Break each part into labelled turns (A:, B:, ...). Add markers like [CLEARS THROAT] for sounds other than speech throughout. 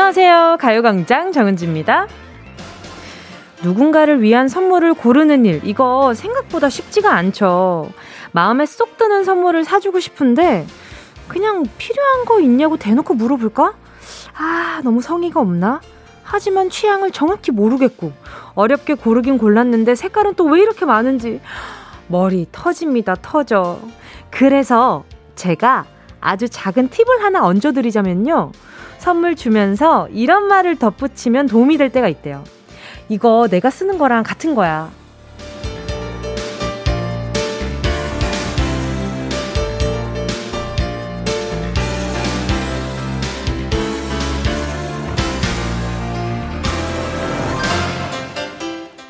A: 안녕하세요. 가요광장 정은지입니다. 누군가를 위한 선물을 고르는 일, 이거 생각보다 쉽지가 않죠. 마음에 쏙 드는 선물을 사주고 싶은데, 그냥 필요한 거 있냐고 대놓고 물어볼까? 아, 너무 성의가 없나? 하지만 취향을 정확히 모르겠고, 어렵게 고르긴 골랐는데 색깔은 또 왜 이렇게 많은지, 머리 터집니다, 터져. 그래서 제가 아주 작은 팁을 하나 얹어드리자면요. 선물 주면서 이런 말을 덧붙이면 도움이 될 때가 있대요. 이거 내가 쓰는 거랑 같은 거야.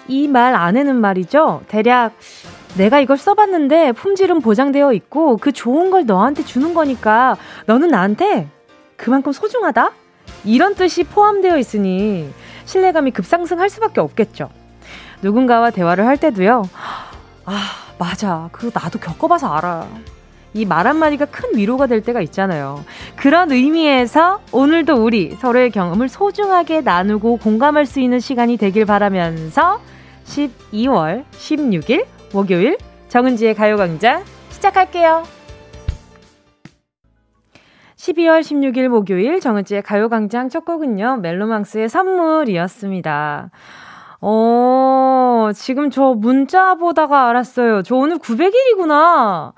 A: 이 말 안에는 말이죠. 대략 내가 이걸 써봤는데 품질은 보장되어 있고 그 좋은 걸 너한테 주는 거니까 너는 나한테 그만큼 소중하다? 이런 뜻이 포함되어 있으니 신뢰감이 급상승할 수밖에 없겠죠. 누군가와 대화를 할 때도요. 아, 맞아. 그거 나도 겪어봐서 알아. 이 말 한마디가 큰 위로가 될 때가 있잖아요. 그런 의미에서 오늘도 우리 서로의 경험을 소중하게 나누고 공감할 수 있는 시간이 되길 바라면서 12월 16일 목요일 정은지의 가요광장 시작할게요. 12월 16일 목요일 정은지의 가요광장 첫 곡은요, 멜로망스의 선물이었습니다. 어, 지금 저 문자 보다가 알았어요. 저 오늘 900일이구나.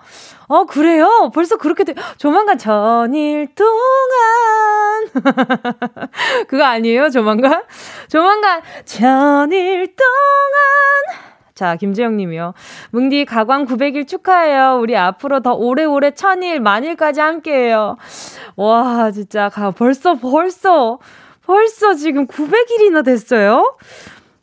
A: 어, 그래요? 벌써 그렇게 돼. 조만간 전일 동안. [LAUGHS] 그거 아니에요? 조만간? 조만간 전일 동안. 자, 김재영 님이요. 뭉디 가광 900일 축하해요. 우리 앞으로 더 오래오래 천일, 만일까지 함께해요. 와, 진짜, 가, 벌써, 벌써, 벌써 지금 900일이나 됐어요?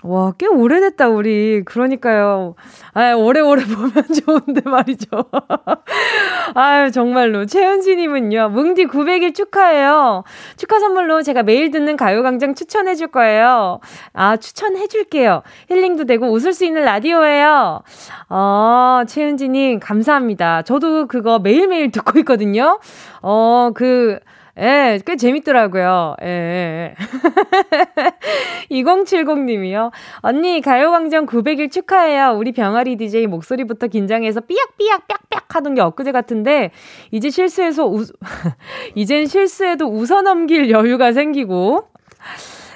A: 와, 꽤 오래됐다, 우리. 그러니까요. 아, 오래오래 [LAUGHS] 보면 좋은데 말이죠. [LAUGHS] 아유, 정말로. 최은지님은요, 뭉디 900일 축하해요. 축하 선물로 제가 매일 듣는 가요광장 추천해줄 거예요. 아, 추천해줄게요. 힐링도 되고 웃을 수 있는 라디오예요. 어, 최은지님, 감사합니다. 저도 그거 매일매일 듣고 있거든요. 어, 그, 예, 꽤 재밌더라고요. 예. 예. [LAUGHS] 2070님이요. 언니, 가요광장 900일 축하해요. 우리 병아리 DJ 목소리부터 긴장해서 삐약삐약 빽빽 하던 게 엊그제 같은데, 이제 실수해서 우, [LAUGHS] 이젠 실수해도 웃어 넘길 여유가 생기고,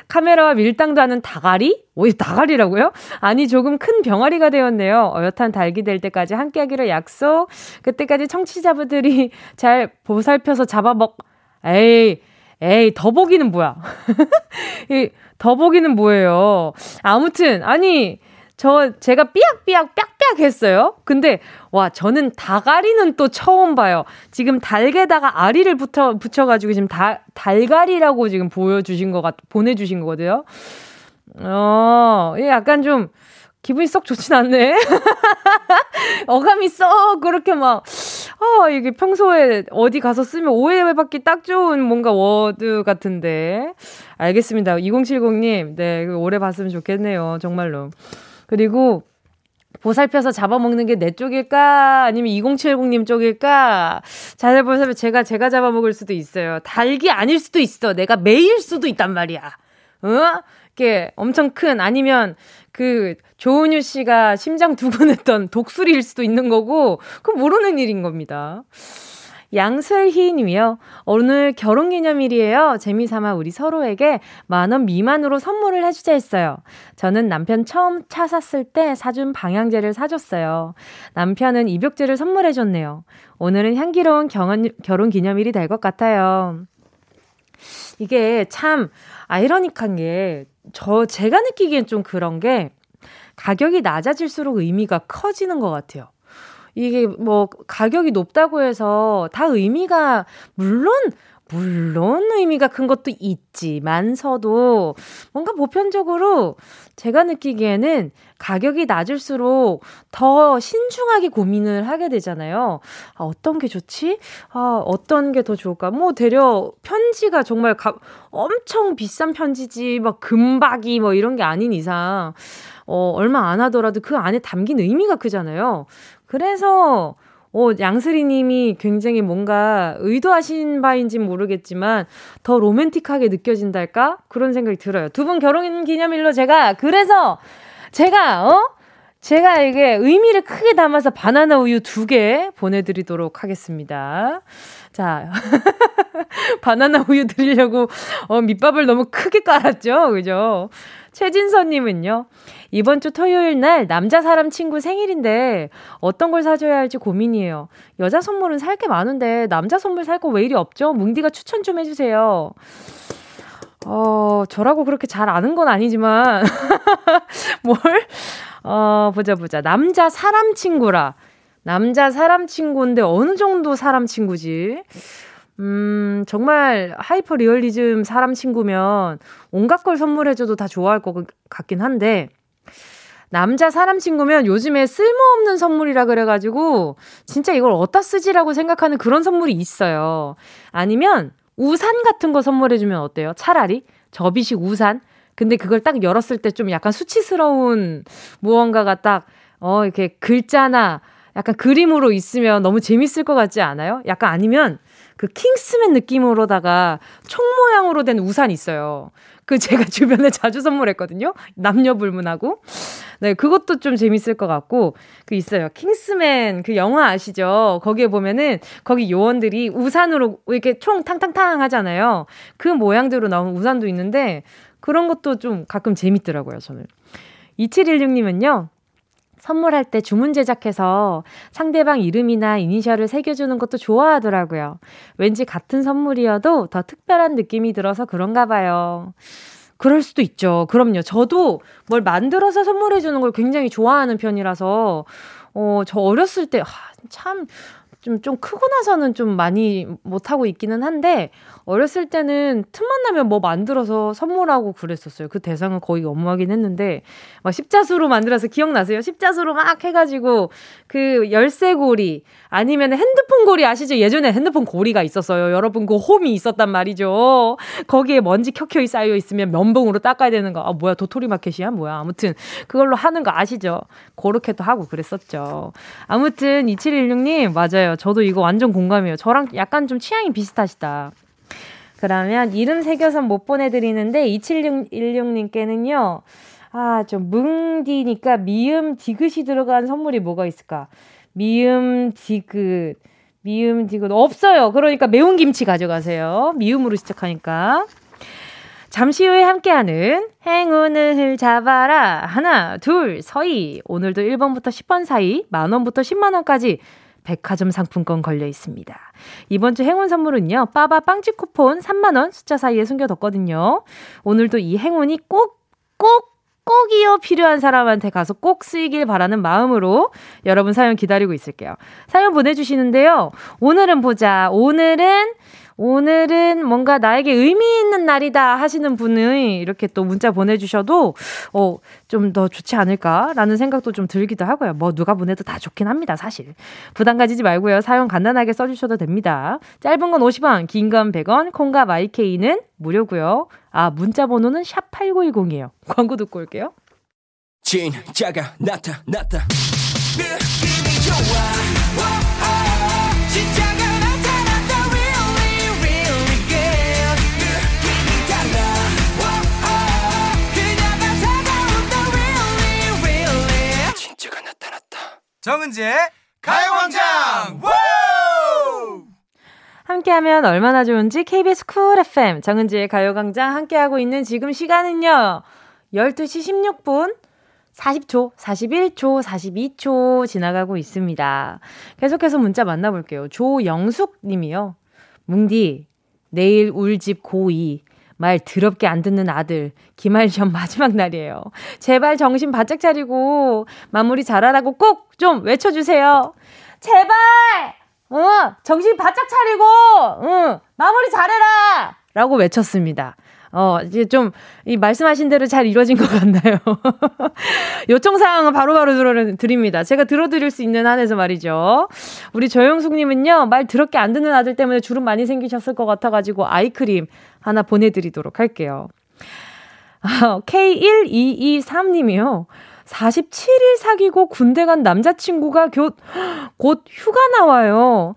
A: 카메라와 밀당도 하는 다가리? 오, 다가리라고요? 아니, 조금 큰 병아리가 되었네요. 어엿한 달기 될 때까지 함께 하기로 약속. 그때까지 청취자분들이 잘 보살펴서 잡아먹, 에이, 에이, 더보기는 뭐야? [LAUGHS] 이 더보기는 뭐예요? 아무튼, 아니, 저, 제가 삐약삐약 빽빽 했어요? 근데, 와, 저는 다가리는 또 처음 봐요. 지금 달게다가 아리를 붙여, 붙여가지고 지금 다, 달가리라고 지금 보여주신 것 같, 보내주신 거거든요. 어, 약간 좀, 기분이 썩 좋진 않네. [LAUGHS] 어감이 썩 그렇게 막, 어, 이게 평소에 어디 가서 쓰면 오해받기 딱 좋은 뭔가 워드 같은데. 알겠습니다. 2070님, 네, 오래 봤으면 좋겠네요. 정말로. 그리고, 보살펴서 잡아먹는 게 내 쪽일까? 아니면 2070님 쪽일까? 잘 보살펴 제가, 제가 잡아먹을 수도 있어요. 닭이 아닐 수도 있어. 내가 매일 수도 있단 말이야. 어? 이렇게 엄청 큰, 아니면 그 조은유 씨가 심장 두근했던 독수리일 수도 있는 거고 그 모르는 일인 겁니다. 양슬희 님이요. 오늘 결혼 기념일이에요. 재미삼아 우리 서로에게 만 원 미만으로 선물을 해주자 했어요. 저는 남편 처음 차 샀을 때 사준 방향제를 사줬어요. 남편은 입욕제를 선물해줬네요. 오늘은 향기로운 경원, 결혼 기념일이 될 것 같아요. 이게 참 아이러닉한 게 저 제가 느끼기엔 좀 그런 게 가격이 낮아질수록 의미가 커지는 것 같아요. 이게 뭐 가격이 높다고 해서 다 의미가 물론 물론 의미가 큰 것도 있지만서도 뭔가 보편적으로 제가 느끼기에는 가격이 낮을수록 더 신중하게 고민을 하게 되잖아요. 아, 어떤 게 좋지? 아, 어떤 게 더 좋을까? 뭐, 대려 편지가 정말 가, 엄청 비싼 편지지, 막 금박이 뭐 이런 게 아닌 이상, 어, 얼마 안 하더라도 그 안에 담긴 의미가 크잖아요. 그래서 어, 양슬이 님이 굉장히 뭔가 의도하신 바인지 모르겠지만 더 로맨틱하게 느껴진달까? 그런 생각이 들어요. 두 분 결혼 기념일로 제가 그래서 제가 어? 제가 이게 의미를 크게 담아서 바나나 우유 두 개 보내드리도록 하겠습니다. 자, [LAUGHS] 바나나 우유 드리려고 어, 밑밥을 너무 크게 깔았죠? 그죠? 최진선님은요, 이번 주 토요일 날 남자 사람 친구 생일인데 어떤 걸 사줘야 할지 고민이에요. 여자 선물은 살 게 많은데 남자 선물 살 거 왜 이리 없죠? 뭉디가 추천 좀 해주세요. 어, 저라고 그렇게 잘 아는 건 아니지만, [LAUGHS] 뭘? 어, 보자, 보자. 남자 사람 친구라. 남자 사람 친구인데 어느 정도 사람 친구지? 음, 정말 하이퍼 리얼리즘 사람 친구면 온갖 걸 선물해줘도 다 좋아할 것 같긴 한데, 남자 사람 친구면 요즘에 쓸모없는 선물이라 그래가지고, 진짜 이걸 어디다 쓰지라고 생각하는 그런 선물이 있어요. 아니면, 우산 같은 거 선물해주면 어때요? 차라리? 접이식 우산? 근데 그걸 딱 열었을 때 좀 약간 수치스러운 무언가가 딱, 어, 이렇게 글자나 약간 그림으로 있으면 너무 재밌을 것 같지 않아요? 약간 아니면 그 킹스맨 느낌으로다가 총 모양으로 된 우산 있어요. 그 제가 [LAUGHS] 주변에 자주 선물했거든요. 남녀 불문하고. 네, 그것도 좀 재밌을 것 같고, 그 있어요. 킹스맨 그 영화 아시죠? 거기에 보면은 거기 요원들이 우산으로 이렇게 총 탕탕탕 하잖아요. 그 모양대로 나온 우산도 있는데, 그런 것도 좀 가끔 재밌더라고요, 저는. 2716님은요, 선물할 때 주문 제작해서 상대방 이름이나 이니셜을 새겨주는 것도 좋아하더라고요. 왠지 같은 선물이어도 더 특별한 느낌이 들어서 그런가 봐요. 그럴 수도 있죠. 그럼요. 저도 뭘 만들어서 선물해주는 걸 굉장히 좋아하는 편이라서, 어, 저 어렸을 때, 아, 참, 좀, 좀 크고 나서는 좀 많이 못하고 있기는 한데, 어렸을 때는 틈만 나면 뭐 만들어서 선물하고 그랬었어요. 그 대상은 거의 엄마긴 했는데, 막 십자수로 만들어서 기억나세요? 십자수로 막 해가지고, 그 열쇠고리, 아니면 핸드폰 고리 아시죠? 예전에 핸드폰 고리가 있었어요. 여러분, 그 홈이 있었단 말이죠. 거기에 먼지 켜켜이 쌓여 있으면 면봉으로 닦아야 되는 거. 아, 뭐야, 도토리 마켓이야? 뭐야. 아무튼, 그걸로 하는 거 아시죠? 그렇게도 하고 그랬었죠. 아무튼, 2716님, 맞아요. 저도 이거 완전 공감해요. 저랑 약간 좀 취향이 비슷하시다. 그러면 이름 새겨서 못 보내드리는데 2716님께는요. 아, 좀 뭉디니까 미음 디귿이 들어간 선물이 뭐가 있을까? 미음 디귿. 미음 디귿 없어요. 그러니까 매운 김치 가져가세요. 미음으로 시작하니까. 잠시 후에 함께하는 행운을 잡아라. 하나, 둘, 서희. 오늘도 1번부터 10번 사이, 만원부터 10만원까지 백화점 상품권 걸려 있습니다. 이번 주 행운 선물은요, 빠바 빵집 쿠폰 3만 원 숫자 사이에 숨겨뒀거든요. 오늘도 이 행운이 꼭, 꼭, 꼭이요 필요한 사람한테 가서 꼭 쓰이길 바라는 마음으로 여러분 사연 기다리고 있을게요. 사연 보내주시는데요. 오늘은 보자. 오늘은 오늘은 뭔가 나에게 의미 있는 날이다 하시는 분이 이렇게 또 문자 보내주셔도, 어, 좀 더 좋지 않을까라는 생각도 좀 들기도 하고요. 뭐 누가 보내도 다 좋긴 합니다, 사실. 부담 가지지 말고요. 사연 간단하게 써주셔도 됩니다. 짧은 건 50원, 긴 건 100원, 콩과 마이케이는 무료고요. 아, 문자 번호는 샵 8910이에요. 광고 듣고 올게요. 진짜가 나타났다. 느낌이 좋아. 정은지의 가요광장 함께하면 얼마나 좋은지 KBS 쿨 FM 정은지의 가요광장 함께하고 있는 지금 시간은요 12시 16분 40초, 41초, 42초 지나가고 있습니다. 계속해서 문자 만나볼게요. 조영숙 님이요. 뭉디, 내일 울집 고2. 말 더럽게 안 듣는 아들. 기말 시험 [LAUGHS] 마지막 날이에요. 제발 정신 바짝 차리고 마무리 잘하라고 꼭 좀 외쳐주세요. 제발! 어, 정신 바짝 차리고, 응, 마무리 잘해라! 라고 외쳤습니다. 어, 이제 좀, 이 말씀하신 대로 잘 이루어진 것 같나요? [LAUGHS] 요청사항은 바로바로 들어 드립니다. 제가 들어드릴 수 있는 한에서 말이죠. 우리 조영숙님은요, 말 더럽게 안 듣는 아들 때문에 주름 많이 생기셨을 것 같아가지고 아이크림 하나 보내드리도록 할게요. K1223님이요. 47일 사귀고 군대 간 남자친구가 곧, 곧 휴가 나와요.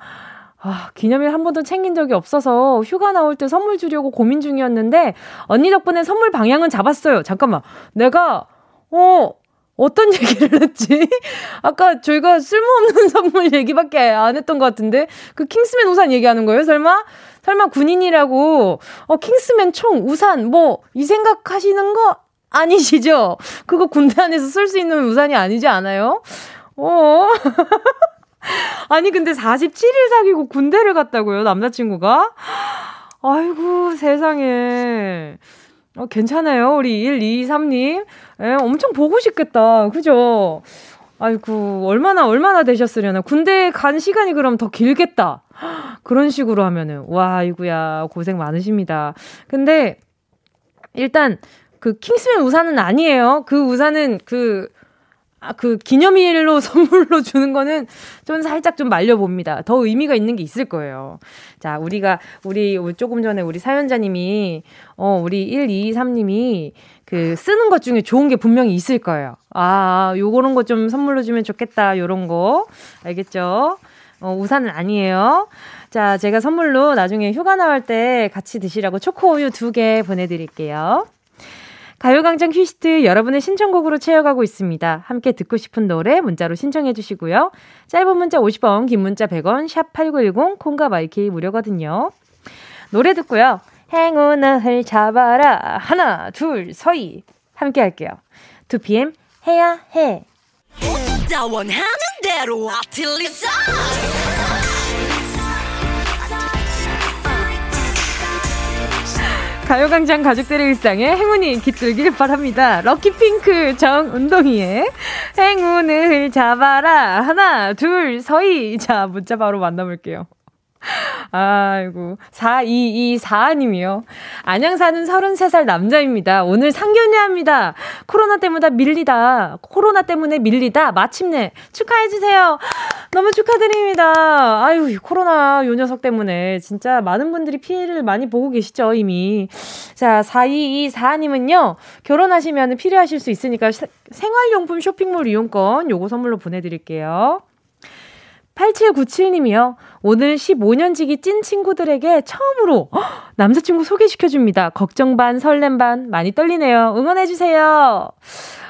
A: 아, 기념일 한 번도 챙긴 적이 없어서 휴가 나올 때 선물 주려고 고민 중이었는데 언니 덕분에 선물 방향은 잡았어요. 잠깐만. 내가 어 어떤 [LAUGHS] 얘기를 했지? 아까 저희가 쓸모없는 [LAUGHS] 선물 얘기밖에 안 했던 것 같은데 그 킹스맨 우산 얘기하는 거예요? 설마? 설마 군인이라고 어 킹스맨 총 우산 뭐 이 생각하시는 거 아니시죠? 그거 군대 안에서 쓸 수 있는 우산이 아니지 않아요? 어. [LAUGHS] 아니, 근데 47일 사귀고 군대를 갔다고요, 남자친구가? 아이고, 세상에. 어, 괜찮아요, 우리 123님. 예, 엄청 보고 싶겠다. 그죠? 아이고, 얼마나, 얼마나 되셨으려나. 군대 간 시간이 그럼 더 길겠다. [GASPS] 그런 식으로 하면은. 와, 아이구야, 고생 많으십니다. 근데, 일단, 그 킹스맨 우산은 아니에요. 그 우산은 그 아, 그 기념일로 [LAUGHS] 선물로 주는 거는 좀 살짝 좀 말려봅니다. 더 의미가 있는 게 있을 거예요. 자, 우리가, 우리 조금 전에 우리 사연자님이, 어, 우리 123님이 그 쓰는 것 중에 좋은 게 분명히 있을 거예요. 아, 요거런 거좀 선물로 주면 좋겠다. 요런 거. 알겠죠? 어, 우산은 아니에요. 자, 제가 선물로 나중에 휴가 나올 때 같이 드시라고 초코우유 두 개 보내드릴게요. 가요광장 퀴스트 여러분의 신청곡으로 채워가고 있습니다. 함께 듣고 싶은 노래 문자로 신청해 주시고요. 짧은 문자 50원, 긴 문자 100원, 샵 8910, 콩과 마이케이 무료거든요. 노래 듣고요. 행운을 잡아라. 하나, 둘, 서희. 함께 할게요. 2PM 해야 해. 가요광장 가족들의 일상에 행운이 깃들길 바랍니다. 럭키핑크 정운동이의 행운을 잡아라. 하나, 둘, 서희. 자, 문자 바로 만나볼게요. 아이고. 4224님이요. 안양 사는 33살 남자입니다. 오늘 상견례합니다. 코로나 때문에 밀리다. 코로나 때문에 밀리다. 마침내 축하해주세요. 너무 축하드립니다. 아유, 코로나 요 녀석 때문에 진짜 많은 분들이 피해를 많이 보고 계시죠, 이미. 자, 4224님은요, 결혼하시면 필요하실 수 있으니까 생활용품 쇼핑몰 이용권 요거 선물로 보내드릴게요. 8797님이요. 오늘 15년지기 찐 친구들에게 처음으로 허, 남자친구 소개시켜줍니다. 걱정 반, 설렘 반, 많이 떨리네요. 응원해주세요.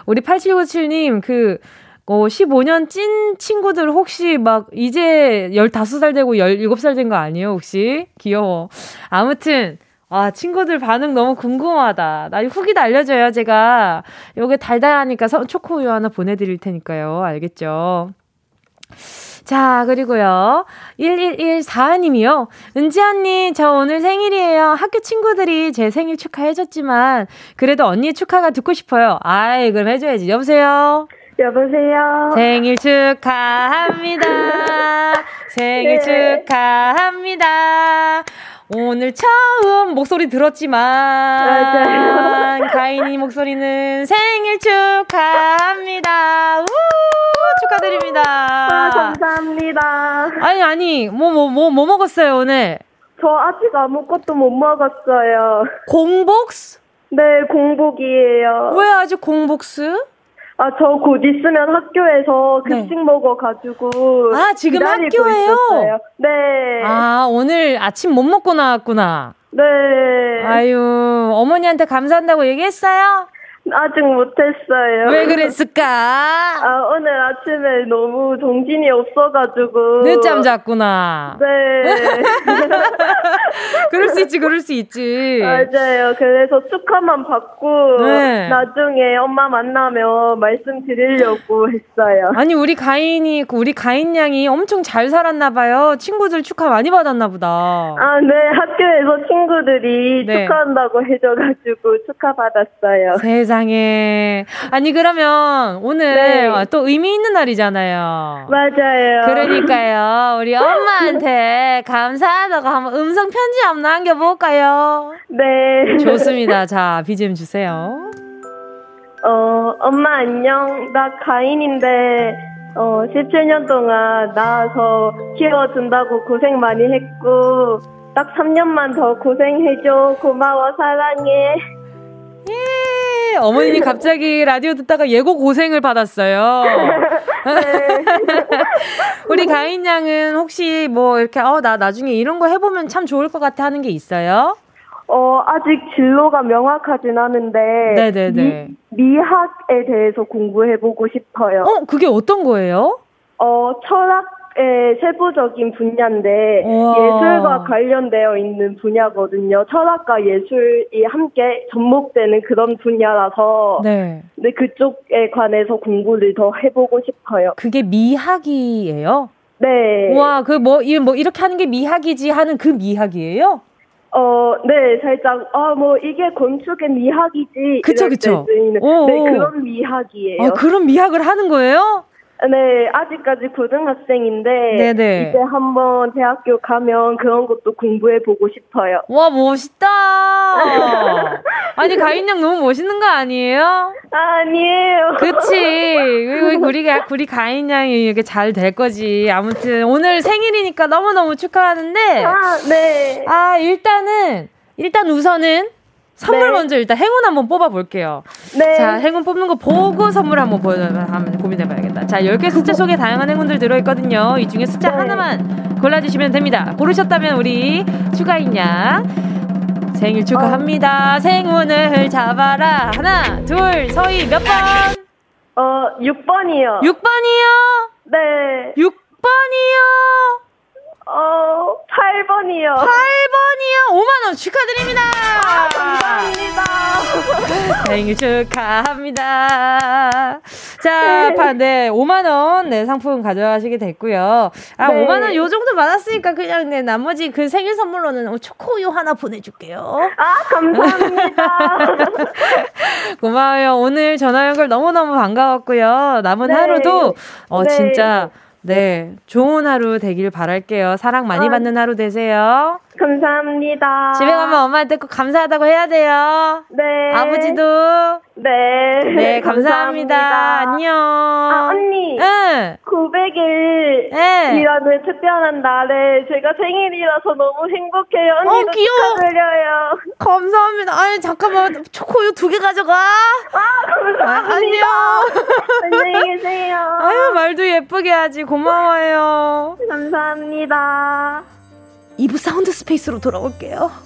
A: 우리 8797님, 그, 어, 15년 찐 친구들 혹시 막 이제 15살 되고 17살 된 거 아니에요, 혹시? 귀여워. 아무튼, 아, 친구들 반응 너무 궁금하다. 나 후기도 알려줘요, 제가. 요게 달달하니까 초코우유 하나 보내드릴 테니까요. 알겠죠? 자, 그리고요. 1114님이요. 은지 언니, 저 오늘 생일이에요. 학교 친구들이 제 생일 축하해줬지만, 그래도 언니 축하가 듣고 싶어요. 아이, 그럼 해줘야지. 여보세요?
B: 여보세요?
A: 생일 축하합니다. [LAUGHS] 생일 네. 축하합니다. 오늘 처음 목소리 들었지만 맞아요. 가인이 목소리는 생일 축하합니다. 우! 축하드립니다.
B: 아, 감사합니다.
A: 아니 아니 뭐 뭐 뭐뭐 뭐, 뭐 먹었어요 오늘?
B: 저 아직 아무것도 못 먹었어요.
A: 공복스?
B: 네, 공복이에요.
A: 왜 아직 공복스?
B: 아, 저 곧 있으면 학교에서 네. 급식 네. 먹어가지고.
A: 아, 지금 학교에요? 있었어요.
B: 네.
A: 아, 오늘 아침 못 먹고 나왔구나.
B: 네.
A: 아유, 어머니한테 감사한다고 얘기했어요?
B: 아직 못했어요.
A: 왜 그랬을까?
B: 아, 오늘 아침에 너무 정신이 없어가지고.
A: 늦잠 잤구나.
B: 네. [LAUGHS]
A: 그럴 수 있지, 그럴 수 있지.
B: 맞아요. 그래서 축하만 받고, 네. 나중에 엄마 만나면 말씀드리려고 했어요.
A: 아니, 우리 가인이, 우리 가인 양이 엄청 잘 살았나봐요. 친구들 축하 많이 받았나 보다.
B: 아, 네. 학교에서 친구들이 네. 축하한다고 해줘가지고 축하받았어요.
A: 세상 세상에. 아니, 그러면 오늘 네. 또 의미 있는 날이잖아요.
B: 맞아요.
A: 그러니까요. 우리 엄마한테 감사하다고 한번 음성 편지 한번 남겨볼까요?
B: 네.
A: 좋습니다. 자, [LAUGHS] BGM 주세요.
B: 어, 엄마 안녕. 나 가인인데, 어, 17년 동안 낳아서 키워준다고 고생 많이 했고, 딱 3년만 더 고생해줘. 고마워, 사랑해.
A: 예! 어머님이 갑자기 라디오 듣다가 예고 고생을 받았어요. 네. [LAUGHS] 우리 가인 양은 혹시 뭐 이렇게 어 나 나중에 이런 거 해보면 참 좋을 것 같아 하는 게 있어요?
B: 어, 아직 진로가 명확하진 않은데. 네네네. 미, 미학에 대해서 공부해보고 싶어요.
A: 어, 그게 어떤 거예요?
B: 어, 철학 의 세부적인 분야인데, 우와. 예술과 관련되어 있는 분야거든요. 철학과 예술이 함께 접목되는 그런 분야라서. 네. 네, 그쪽에 관해서 공부를 더 해보고 싶어요.
A: 그게 미학이에요?
B: 네.
A: 와, 그 뭐, 뭐, 이렇게 하는 게 미학이지 하는 그 미학이에요?
B: 어, 네, 살짝, 아, 뭐, 이게 건축의 미학이지.
A: 그쵸, 그쵸.
B: 네, 그런 미학이에요.
A: 아, 그런 미학을 하는 거예요?
B: 네, 아직까지 고등학생인데 네네. 이제 한번 대학교 가면 그런 것도 공부해 보고 싶어요.
A: 와 멋있다. [LAUGHS] 아니 가인 양 너무 멋있는 거 아니에요?
B: 아, 아니에요.
A: 그치. [LAUGHS] 우리 우리 가인 양이 이렇게 잘 될 거지. 아무튼 오늘 생일이니까 너무 너무 축하하는데.
B: 아 네.
A: 아 일단은 일단 우선은 선물 네. 먼저 일단 행운 한번 뽑아볼게요. 네. 자, 행운 뽑는 거 보고 선물 한번 보여, 한번 고민해봐야겠다. 자, 10개 숫자 속에 다양한 행운들 들어있거든요. 이 중에 숫자 네. 하나만 골라주시면 됩니다. 고르셨다면 우리 추가인냐 생일 축하합니다. 어. 생운을 잡아라. 하나, 둘, 서희 몇 번?
B: 어, 6번이요.
A: 6번이요?
B: 네.
A: 6번이요?
B: 어, 8번이요.
A: 8번이요? 5만원 축하드립니다.
B: 아, 감사합니다. [LAUGHS]
A: 생일 축하합니다. 자, 네. 네, 5만원, 네, 상품 가져가시게 됐고요. 아, 네. 5만원 요 정도 받았으니까 그냥 네, 나머지 그 생일 선물로는 초코우유 하나 보내줄게요.
B: 아, 감사합니다. [LAUGHS]
A: 고마워요. 오늘 전화 연결 너무너무 반가웠고요. 남은 네. 하루도, 어, 네. 진짜, 네, 좋은 하루 되길 바랄게요. 사랑 많이 아, 받는 하루 되세요.
B: 감사합니다.
A: 집에 가면 엄마한테 꼭 감사하다고 해야 돼요.
B: 네.
A: 아버지도.
B: 네.
A: 네, 감사합니다. 감사합니다. 안녕.
B: 아, 언니. 응. 900일 네. 이라는 특별한 날에 제가 생일이라서 너무 행복해요. 언니도 어, 귀여워. 축하드려요.
A: 감사합니다. 아니, 잠깐만. 초코우유 두개 가져가.
B: 아, 감사합니다. 아, 안녕. 안녕히 계세요.
A: 아유, 말도 예쁘게 하지. 고마워요.
B: 감사합니다.
A: 2부 사운드 스페이스로 돌아올게요.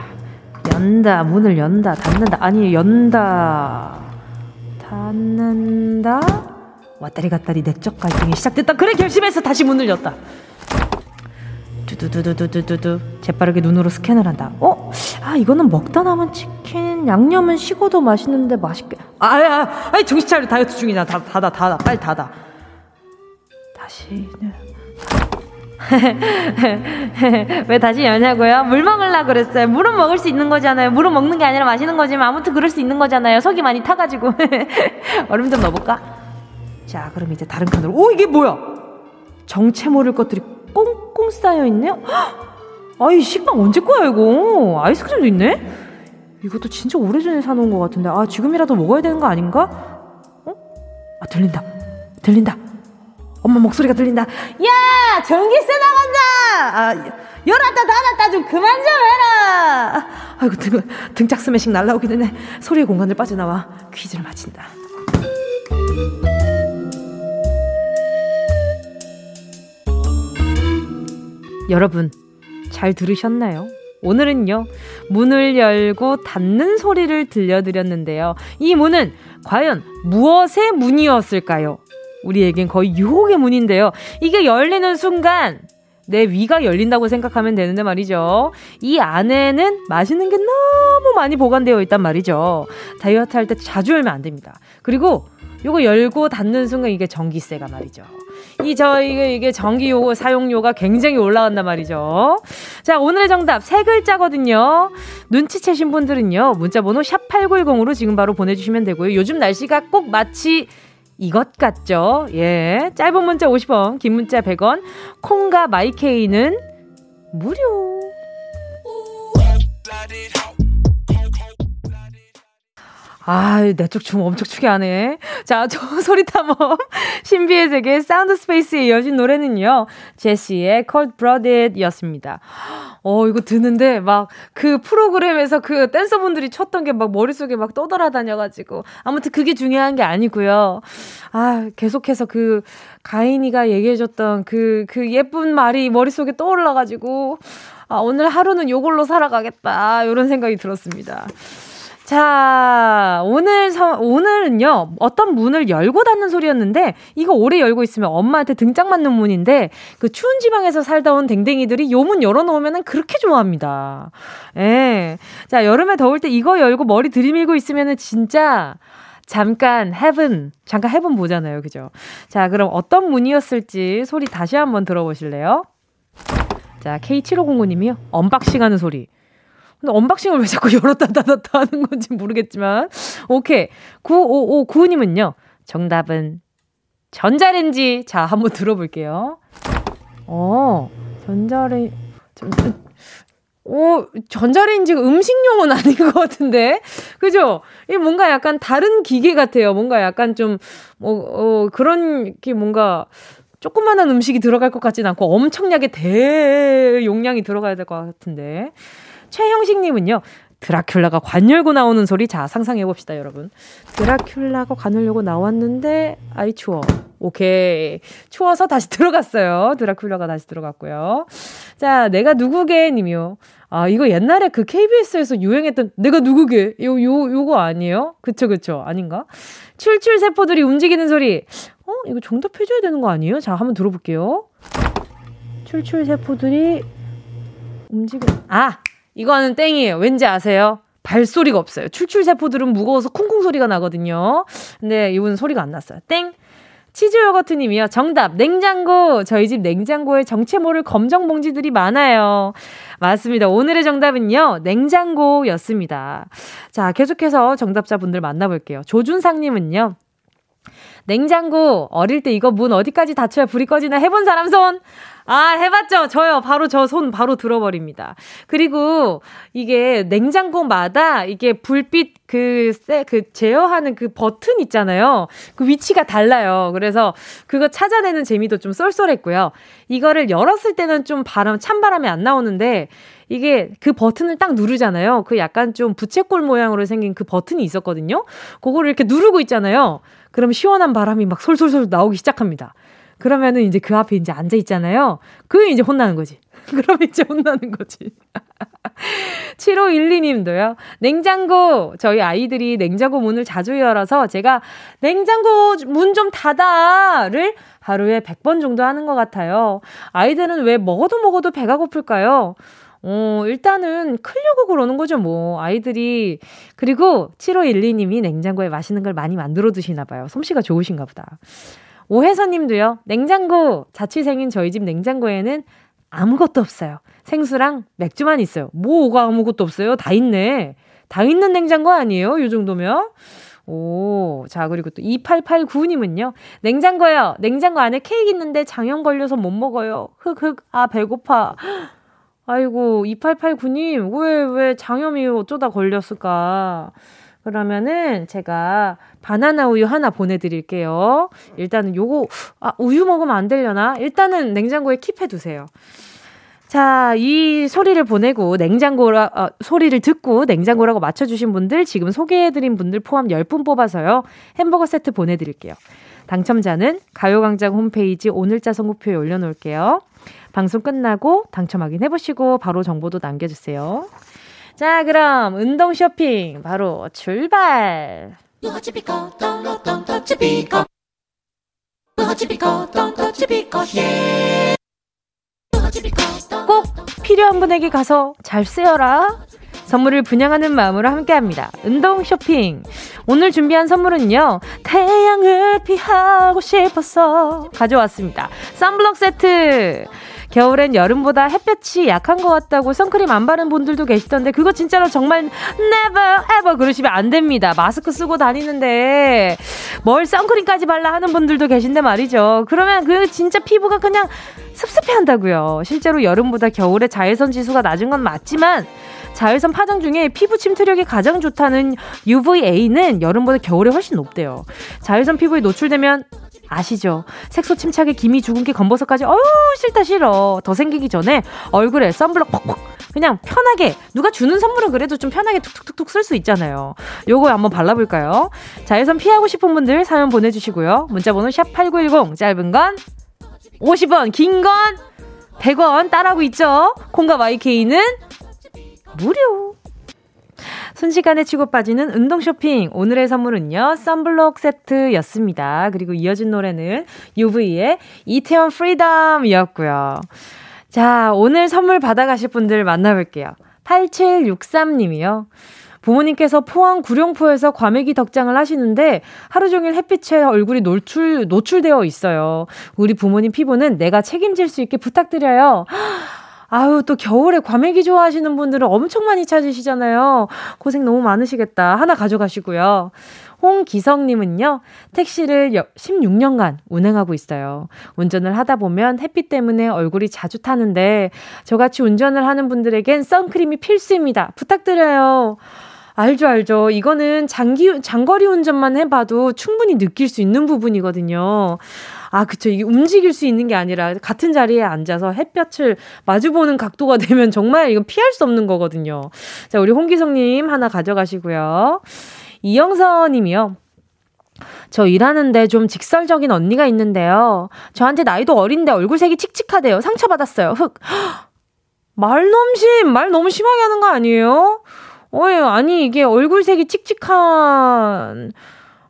A: 연다 문을 연다 닫는다. 아니 연다 닫는다. 왔다리 갔다리 내적 갈등이 시작됐다. 그래 결심해서 다시 문을 였다. 두두두두두두두 재빠르게 눈으로 스캔을 한다. 어? 아 이거는 먹다 남은 치킨 양념은 식어도 맛있는데 맛있게. 아야 아, 아이 정신 차려. 다이어트 중이잖아. 다, 닫아 닫아. 빨리 닫아. 다시 [LAUGHS] 왜 다시 여냐고요? 물 먹으려 그랬어요. 물은 먹을 수 있는 거잖아요. 물은 먹는 게 아니라 마시는 거지만 아무튼 그럴 수 있는 거잖아요. 속이 많이 타가지고 [LAUGHS] 얼음 좀 넣어볼까? 자, 그럼 이제 다른 칸으로. 오 이게 뭐야? 정체 모를 것들이 꽁꽁 쌓여 있네요. [GASPS] 아이 식빵 언제 거야 이거? 아이스크림도 있네? 이것도 진짜 오래전에 사놓은 것 같은데 아 지금이라도 먹어야 되는 거 아닌가? 들린다. 들린다. 엄마 목소리가 들린다. 야! 전기세 나간다! 아, 열었다 닫았다 좀 그만 좀 해라! 아이고, 등, 등짝 스매싱 날라오기 전에 소리의 공간을 빠져나와 퀴즈를 마친다. 여러분, 잘 들으셨나요? 오늘은요, 문을 열고 닫는 소리를 들려드렸는데요. 이 문은 과연 무엇의 문이었을까요? 우리에겐 거의 유혹의 문인데요. 이게 열리는 순간 내 위가 열린다고 생각하면 되는데 말이죠. 이 안에는 맛있는 게 너무 많이 보관되어 있단 말이죠. 다이어트 할 때 자주 열면 안 됩니다. 그리고 요거 열고 닫는 순간 이게 전기세가 말이죠. 이, 저, 이게, 이게 전기요금 사용료가 굉장히 올라간단 말이죠. 자, 오늘의 정답 세 글자거든요. 눈치채신 분들은요, 문자 번호 샵 8910으로 지금 바로 보내 주시면 되고요. 요즘 날씨가 꼭 마치 이것 같죠? 예. 짧은 문자 50원, 긴 문자 100원, 콩과 마이케이는 무료. 아, 내쪽 춤 엄청 추게 하네. 자, 저 [LAUGHS] 소리탐험 신비의 세계 사운드 스페이스에 이어진 노래는요. 제시의 Cold Blooded 였습니다. 어, 이거 듣는데 막 그 프로그램에서 그 댄서분들이 췄던 게 막 머릿속에 막 떠돌아다녀가지고. 아무튼 그게 중요한 게 아니고요. 아, 계속해서 그 가인이가 얘기해줬던 그, 그 예쁜 말이 머릿속에 떠올라가지고. 아, 오늘 하루는 요걸로 살아가겠다. 이런 생각이 들었습니다. 자, 오늘 서, 오늘은요, 어떤 문을 열고 닫는 소리였는데, 이거 오래 열고 있으면 엄마한테 등짝 맞는 문인데, 그 추운 지방에서 살다 온 댕댕이들이 요 문 열어놓으면 그렇게 좋아합니다. 예. 자, 여름에 더울 때 이거 열고 머리 들이밀고 있으면 진짜, 잠깐 heaven, 잠깐 heaven 보잖아요. 그죠? 자, 그럼 어떤 문이었을지 소리 다시 한번 들어보실래요? 자, K7509님이요. unboxing 하는 소리. 근데 unboxing을 왜 자꾸 열었다 닫았다 하는 건지 모르겠지만. 오케이. 9559님은요. 정답은 전자레인지. 자, 한번 들어볼게요. 어, 전자레, 전, 오, 전자레인지가 음식용은 아닌 것 같은데? 그죠? 이 뭔가 약간 다른 기계 같아요. 뭔가 약간 좀, 뭐, 어, 그런 게 뭔가, 조그만한 음식이 들어갈 것 같진 않고 엄청나게 대용량이 들어가야 될 것 같은데. 최형식님은요. 드라큘라가 관 열고 나오는 소리. 자 상상해 봅시다 여러분. 드라큘라가 관 열고 나왔는데 아이 추워. 오케이. 추워서 다시 들어갔어요. 드라큘라가 다시 들어갔고요. 자 내가 누구게 님이요. 아 이거 옛날에 그 KBS에서 유행했던 내가 누구게? 요 요 요거 아니에요? 그쵸 그쵸. 아닌가? 출출 세포들이 움직이는 소리. 어 이거 정답 해줘야 되는 거 아니에요? 자 한번 들어볼게요. 출출 세포들이 움직여 아 이거는 땡이에요. 왠지 아세요? 발소리가 없어요. 출출세포들은 무거워서 쿵쿵 소리가 나거든요. 근데 이분 소리가 안 났어요. 땡! 치즈 요거트 님이요. 정답. 냉장고. 저희 집 냉장고에 정체 모를 검정 봉지들이 많아요. 맞습니다. 오늘의 정답은요. 냉장고였습니다. 자, 계속해서 정답자분들 만나볼게요. 조준상 님은요. 냉장고. 어릴 때 이거 문 어디까지 닫혀야 불이 꺼지나 해본 사람 손. 아, 해봤죠? 저요. 바로 저 손 바로 들어버립니다. 그리고 이게 냉장고마다 이게 불빛 그, 세, 그 제어하는 그 버튼 있잖아요. 그 위치가 달라요. 그래서 그거 찾아내는 재미도 좀 쏠쏠했고요. 이거를 열었을 때는 좀 바람, 찬바람이 안 나오는데 이게 그 버튼을 딱 누르잖아요. 그 약간 좀 부채꼴 모양으로 생긴 그 버튼이 있었거든요. 그거를 이렇게 누르고 있잖아요. 그럼 시원한 바람이 막 솔솔솔 나오기 시작합니다. 그러면은 이제 그 앞에 이제 앉아 있잖아요. 그게 이제 혼나는 거지. [LAUGHS] 그럼 이제 혼나는 거지. [LAUGHS] 7512님도요. 냉장고, 저희 아이들이 냉장고 문을 자주 열어서 제가 냉장고 문 좀 닫아를 하루에 100번 정도 하는 것 같아요. 아이들은 왜 먹어도 먹어도 배가 고플까요? 어, 일단은 클려고 그러는 거죠, 뭐. 아이들이. 그리고 7512님이 냉장고에 맛있는 걸 많이 만들어 두시나 봐요. 솜씨가 좋으신가 보다. 오혜선님도요. 냉장고 자취생인 저희 집 냉장고에는 아무것도 없어요. 생수랑 맥주만 있어요. 뭐가 아무것도 없어요? 다 있네. 다 있는 냉장고 아니에요? 요 정도면? 오, 자, 그리고 또 2889님은요. 냉장고요. 냉장고 안에 케이크 있는데 장염 걸려서 못 먹어요. 흑흑, 아, 배고파. 아이고, 2889님, 왜, 왜 장염이 어쩌다 걸렸을까? 그러면은 제가 바나나 우유 하나 보내드릴게요. 일단은 요거, 아, 우유 먹으면 안 되려나? 일단은 냉장고에 킵해 두세요. 자, 이 소리를 보내고 냉장고라, 어, 소리를 듣고 냉장고라고 맞춰 주신 분들, 지금 소개해 드린 분들 포함 10분 뽑아서요. 햄버거 세트 보내 드릴게요. 당첨자는 가요 광장 홈페이지 오늘자 선곡표에 올려 놓을게요. 방송 끝나고 당첨 확인해 보시고 바로 정보도 남겨 주세요. 자, 그럼 운동 쇼핑 바로 출발! 꼭 필요한 분에게 가서 잘 쓰여라. 선물을 분양하는 마음으로 함께 합니다. 운동 쇼핑. 오늘 준비한 선물은요, 태양을 피하고 싶어서 가져왔습니다. 썬블럭 세트. 겨울엔 여름보다 햇볕이 약한 것 같다고 선크림 안 바른 분들도 계시던데 그거 진짜로 정말 never ever 그러시면 안 됩니다. 마스크 쓰고 다니는데 뭘 선크림까지 발라 하는 분들도 계신데 말이죠. 그러면 그 진짜 피부가 그냥 습습해 한다고요. 실제로 여름보다 겨울에 자외선 지수가 낮은 건 맞지만 자외선 파장 중에 피부 침투력이 가장 좋다는 UVA는 여름보다 겨울에 훨씬 높대요. 자외선 피부에 노출되면 아시죠? 색소 침착에 기미 주근깨 검버섯까지 어우 싫다 싫어. 더 생기기 전에 얼굴에 썬블럭 퍽퍽 그냥 편하게 누가 주는 선물은 그래도 좀 편하게 툭툭툭툭 쓸 수 있잖아요. 요거 한번 발라볼까요? 자외선 피하고 싶은 분들 사연 보내주시고요. 문자번호 샵 #8910 짧은 건 50원, 긴 건 100원 따라하고 있죠. 콩과 YK는 무료. 순식간에 치고 빠지는 운동 쇼핑. 오늘의 선물은요, 썬블록 세트였습니다. 그리고 이어진 노래는 UV의 이태원 프리덤이었고요. 자, 오늘 선물 받아가실 분들 만나볼게요. 8763님이요. 부모님께서 포항 구룡포에서 과메기 덕장을 하시는데 하루 종일 햇빛에 얼굴이 노출, 노출되어 있어요. 우리 부모님 피부는 내가 책임질 수 있게 부탁드려요. 아유, 또 겨울에 과메기 좋아하시는 분들은 엄청 많이 찾으시잖아요. 고생 너무 많으시겠다. 하나 가져가시고요. 홍기성님은요, 택시를 16년간 운행하고 있어요. 운전을 하다 보면 햇빛 때문에 얼굴이 자주 타는데, 저같이 운전을 하는 분들에겐 선크림이 필수입니다. 부탁드려요. 알죠, 알죠. 이거는 장기, 장거리 운전만 해봐도 충분히 느낄 수 있는 부분이거든요. 아, 그쵸. 이게 움직일 수 있는 게 아니라 같은 자리에 앉아서 햇볕을 마주보는 각도가 [LAUGHS] 되면 정말 이거 피할 수 없는 거거든요. 자, 우리 홍기성님 하나 가져가시고요. 이영서 님이요. 저 일하는데 좀 직설적인 언니가 있는데요. 저한테 나이도 어린데 얼굴색이 칙칙하대요. 상처받았어요. 흑. [GASPS] 말 넘심! 말 너무 심하게 하는 거 아니에요? 어이, 아니, 이게 얼굴색이 칙칙한,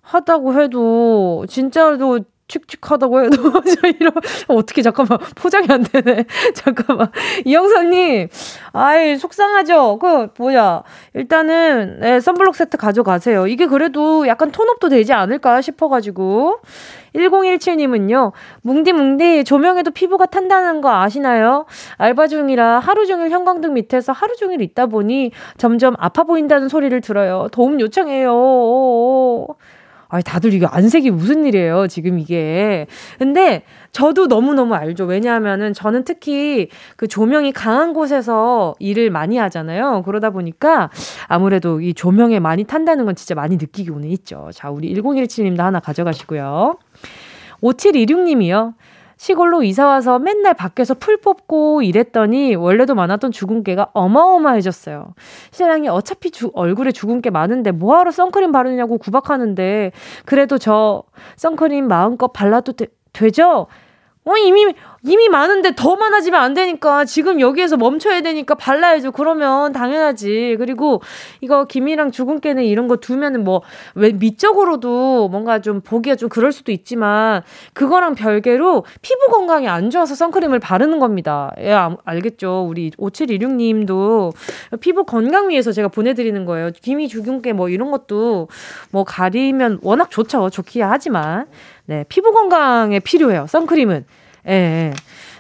A: 하다고 해도, 진짜로 칙칙하다고 해도 [LAUGHS] 저 이런 어떻게 잠깐만 포장이 안 되네. [LAUGHS] 잠깐만 이영사님, 아이 속상하죠. 그 뭐야 일단은 네, 썬블록 세트 가져가세요. 이게 그래도 약간 톤업도 되지 않을까 싶어가지고 1017님은요, 뭉디뭉디 조명에도 피부가 탄다는 거 아시나요? 알바 중이라 하루 종일 형광등 밑에서 하루 종일 있다 보니 점점 아파 보인다는 소리를 들어요. 도움 요청해요. 아, 다들 이거 안색이 무슨 일이에요, 지금 이게. 근데 저도 너무너무 알죠. 왜냐하면은 저는 특히 그 조명이 강한 곳에서 일을 많이 하잖아요. 그러다 보니까 아무래도 이 조명에 많이 탄다는 건 진짜 많이 느끼고는 있죠. 자, 우리 1017님도 하나 가져가시고요. 5726님이요. 시골로 이사 와서 맨날 밖에서 풀 뽑고 이랬더니 원래도 많았던 주근깨가 어마어마해졌어요. 신랑이 어차피 주, 얼굴에 주근깨 많은데 뭐하러 선크림 바르냐고 구박하는데 그래도 저 선크림 마음껏 발라도 되, 되죠? 어, 이미, 이미 많은데 더 많아지면 안 되니까 지금 여기에서 멈춰야 되니까 발라야죠. 그러면 당연하지. 그리고 이거 김이랑 주근깨는 이런 거 두면은 뭐, 왜 미적으로도 뭔가 좀 보기가 좀 그럴 수도 있지만 그거랑 별개로 피부 건강이 안 좋아서 선크림을 바르는 겁니다. 예, 알겠죠. 우리 5716 님도 피부 건강 위해서 제가 보내드리는 거예요. 김이 주근깨 뭐 이런 것도 뭐 가리면 워낙 좋죠. 좋기야 하지만. 네, 피부 건강에 필요해요. 선크림은. 예. 예.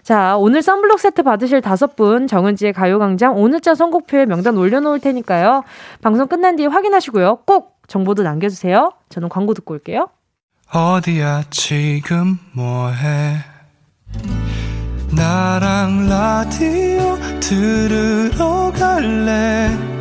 A: 자, 오늘 썬블록 세트 받으실 다섯 분 정은지의 가요광장 오늘자 선곡표에 명단 올려놓을 테니까요. 방송 끝난 뒤에 확인하시고요. 꼭 정보도 남겨주세요. 저는 광고 듣고 올게요. 어디야 지금 뭐해 나랑 라디오 들으러 갈래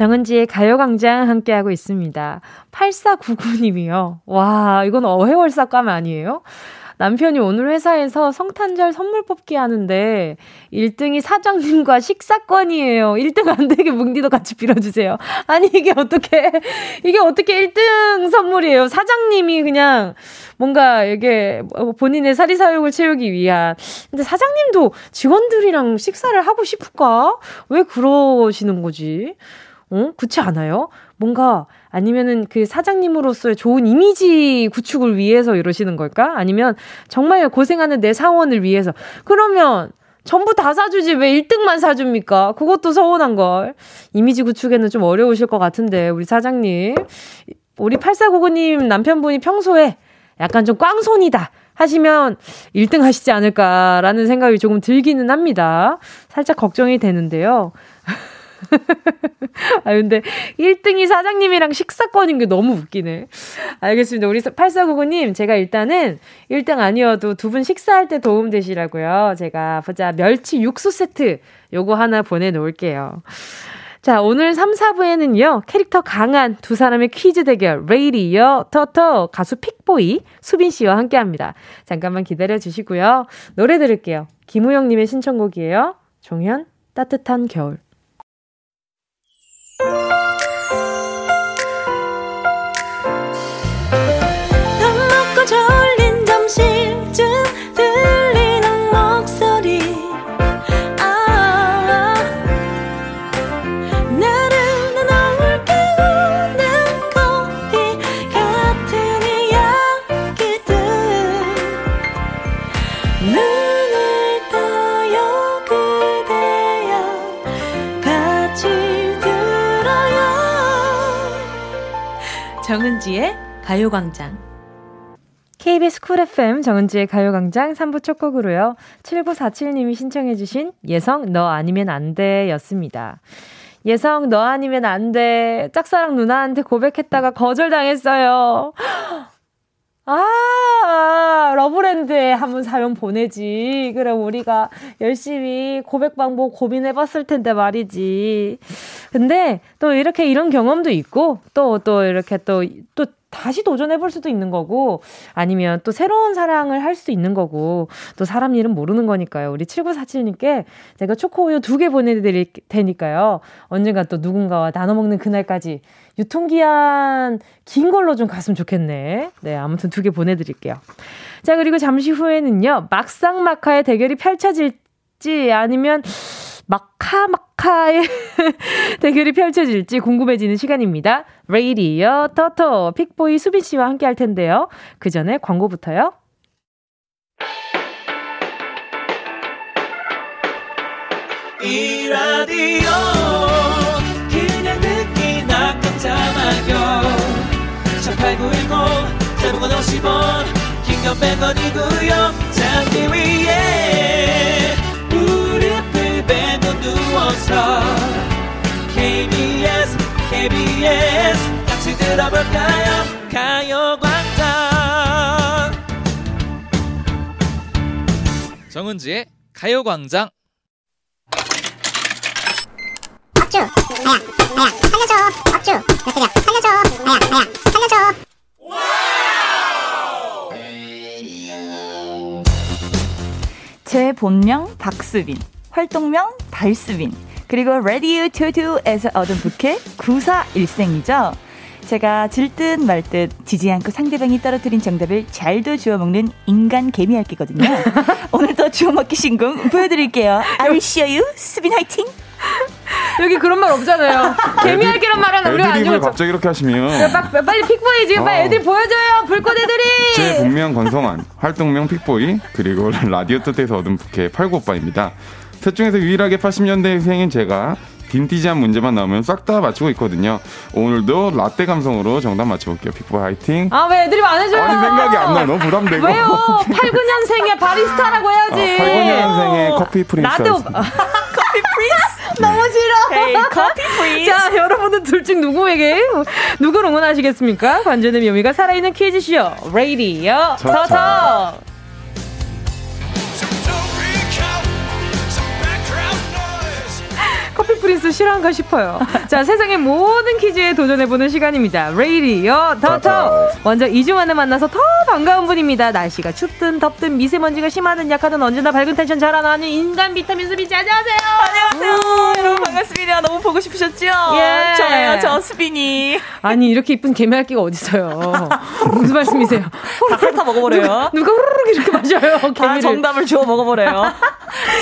A: 정은지의 가요광장 함께하고 있습니다. 8499님이요. 와, 이건 어회월삭감 아니에요? 남편이 오늘 회사에서 성탄절 선물 뽑기 하는데 1등이 사장님과 식사권이에요. 1등 안 되게 뭉디도 같이 빌어주세요. 아니 이게 어떻게 이게 어떻게 1등 선물이에요? 사장님이 그냥 뭔가 이게 본인의 사리사욕을 채우기 위한. 근데 사장님도 직원들이랑 식사를 하고 싶을까? 왜 그러시는 거지? 어? 그렇지 않아요? 뭔가 아니면은 그 사장님으로서의 좋은 이미지 구축을 위해서 이러시는 걸까? 아니면 정말 고생하는 내 사원을 위해서. 그러면 전부 다 사주지 왜 1등만 사줍니까? 그것도 서운한 걸. 이미지 구축에는 좀 어려우실 것 같은데 우리 사장님. 우리 8499님 남편분이 평소에 약간 좀 꽝손이다. 하시면 1등 하시지 않을까라는 생각이 조금 들기는 합니다. 살짝 걱정이 되는데요. [LAUGHS] [LAUGHS] 아, 근데 1등이 사장님이랑 식사권인 게 너무 웃기네. 알겠습니다. 우리 8499님, 제가 일단은 1등 아니어도 두 분 식사할 때 도움 되시라고요. 제가 보자, 멸치 육수 세트 요거 하나 보내놓을게요. 자, 오늘 3, 4부에는요, 캐릭터 강한 두 사람의 퀴즈 대결, 레이디어, 터터, 가수 픽보이, 수빈 씨와 함께 합니다. 잠깐만 기다려 주시고요. 노래 들을게요. 김우영님의 신청곡이에요. 종현, 따뜻한 겨울. 정은지의 가요광장. KBS 쿨 FM 정은지의 가요광장 3부 첫 곡으로요. 7947님이 신청해주신 예성 너 아니면 안 돼 였습니다. 예성 너 아니면 안 돼. 짝사랑 누나한테 고백했다가 거절당했어요. 아, 러브랜드에 한번 사연 보내지. 그럼 우리가 열심히 고백 방법 고민해 봤을 텐데 말이지. 근데 또 이렇게 이런 경험도 있고, 또, 또 이렇게 또, 또 다시 도전해 볼 수도 있는 거고, 아니면 또 새로운 사랑을 할 수도 있는 거고, 또 사람 일은 모르는 거니까요. 우리 7947님께 제가 초코우유 두 개 보내드릴 테니까요. 언젠가 또 누군가와 나눠 먹는 그날까지 유통기한 긴 걸로 좀 갔으면 좋겠네. 네, 아무튼 두 개 보내드릴게요. 자, 그리고 잠시 후에는요, 막상 막하의 대결이 펼쳐질지 아니면 마카마카의 [LAUGHS] 대결이 펼쳐질지 궁금해지는 시간입니다. 레이디어 터터 픽보이 수빈 씨와 함께 할 텐데요. 그 전에 광고부터요. 이 라디오 그냥 듣기나 깜짝마요 18910 대목원 50원 긴건 100원이고요 잠기 위에 KBS KBS 같이 들어볼까요? 가요광장.
C: 정은지의 가요광장.
D: 업주 나야 나야 살려줘. 업주 몇 살려줘. 나야 나야 살려줘.
E: 제 본명 박수빈, 활동명 달수빈, 그리고 레디오 투두에서 얻은 부캐 구사일생이죠. 제가 질듯 말듯 지지 않고 상대방이 떨어뜨린 정답을 잘도 주워 먹는 인간 개미할기거든요. [LAUGHS] 오늘도 주워 먹기 신공 보여드릴게요. I'll show you. 수빈 화이팅!
A: 여기 그런 말 없잖아요. 개미핥기란 말은 우리가 안
F: 좋죠. 갑자기 이렇게 하시면
A: 빨리 픽보이 지금 어. 빨리 애드립 보여줘요. 불꽃 애드립.
F: 제 본명 권성환, 활동명 픽보이 그리고 라디오 토토에서 얻은 부캐 팔구 오빠입니다. 셋 중에서 유일하게 80년대생인 제가 빈티지한 문제만 나오면 싹 다 맞추고 있거든요. 오늘도 라떼 감성으로 정답 맞춰볼게요. 픽보이 화이팅.
A: 아, 왜 애드립 안 해줘요?
F: 아니, 생각이 안 나요. 너무 부담되고.
A: 왜요? 8, 9년생의 바리스타라고 해야지.
F: 어, 8, 9년생의 커피 프린스.
A: 라떼 오빠. [LAUGHS] 커피 프린스? 너무 싫어.
E: 커피 프린스.
A: 자, 여러분은 둘 중 누구에게, 누구를 응원하시겠습니까? 관전의 묘미가 살아있는 퀴즈쇼. 레이디어 터터. 프린스 싫어한가 싶어요. 자, 세상의 모든 퀴즈에 도전해보는 시간입니다. 레이디어 터터. 먼저 2주 만에 만나서 더 반가운 분입니다. 날씨가 춥든 덥든 미세먼지가 심하든 약하든 언제나 밝은 텐션 자라나는 인간 비타민 수빈 씨 안녕하세요.
E: 안녕하세요. 반갑습니다. 너무 보고 싶으셨죠?
A: 예.
E: 저예요, 저 수빈이.
A: 아니 이렇게 이쁜 개미핥기가 어딨어요. 무슨 말씀이세요?
E: 다 핥아 먹어버려요.
A: 누가, 누가 후루룩 이렇게 마셔요. 개미를.
E: 다 정답을 주워 먹어버려요.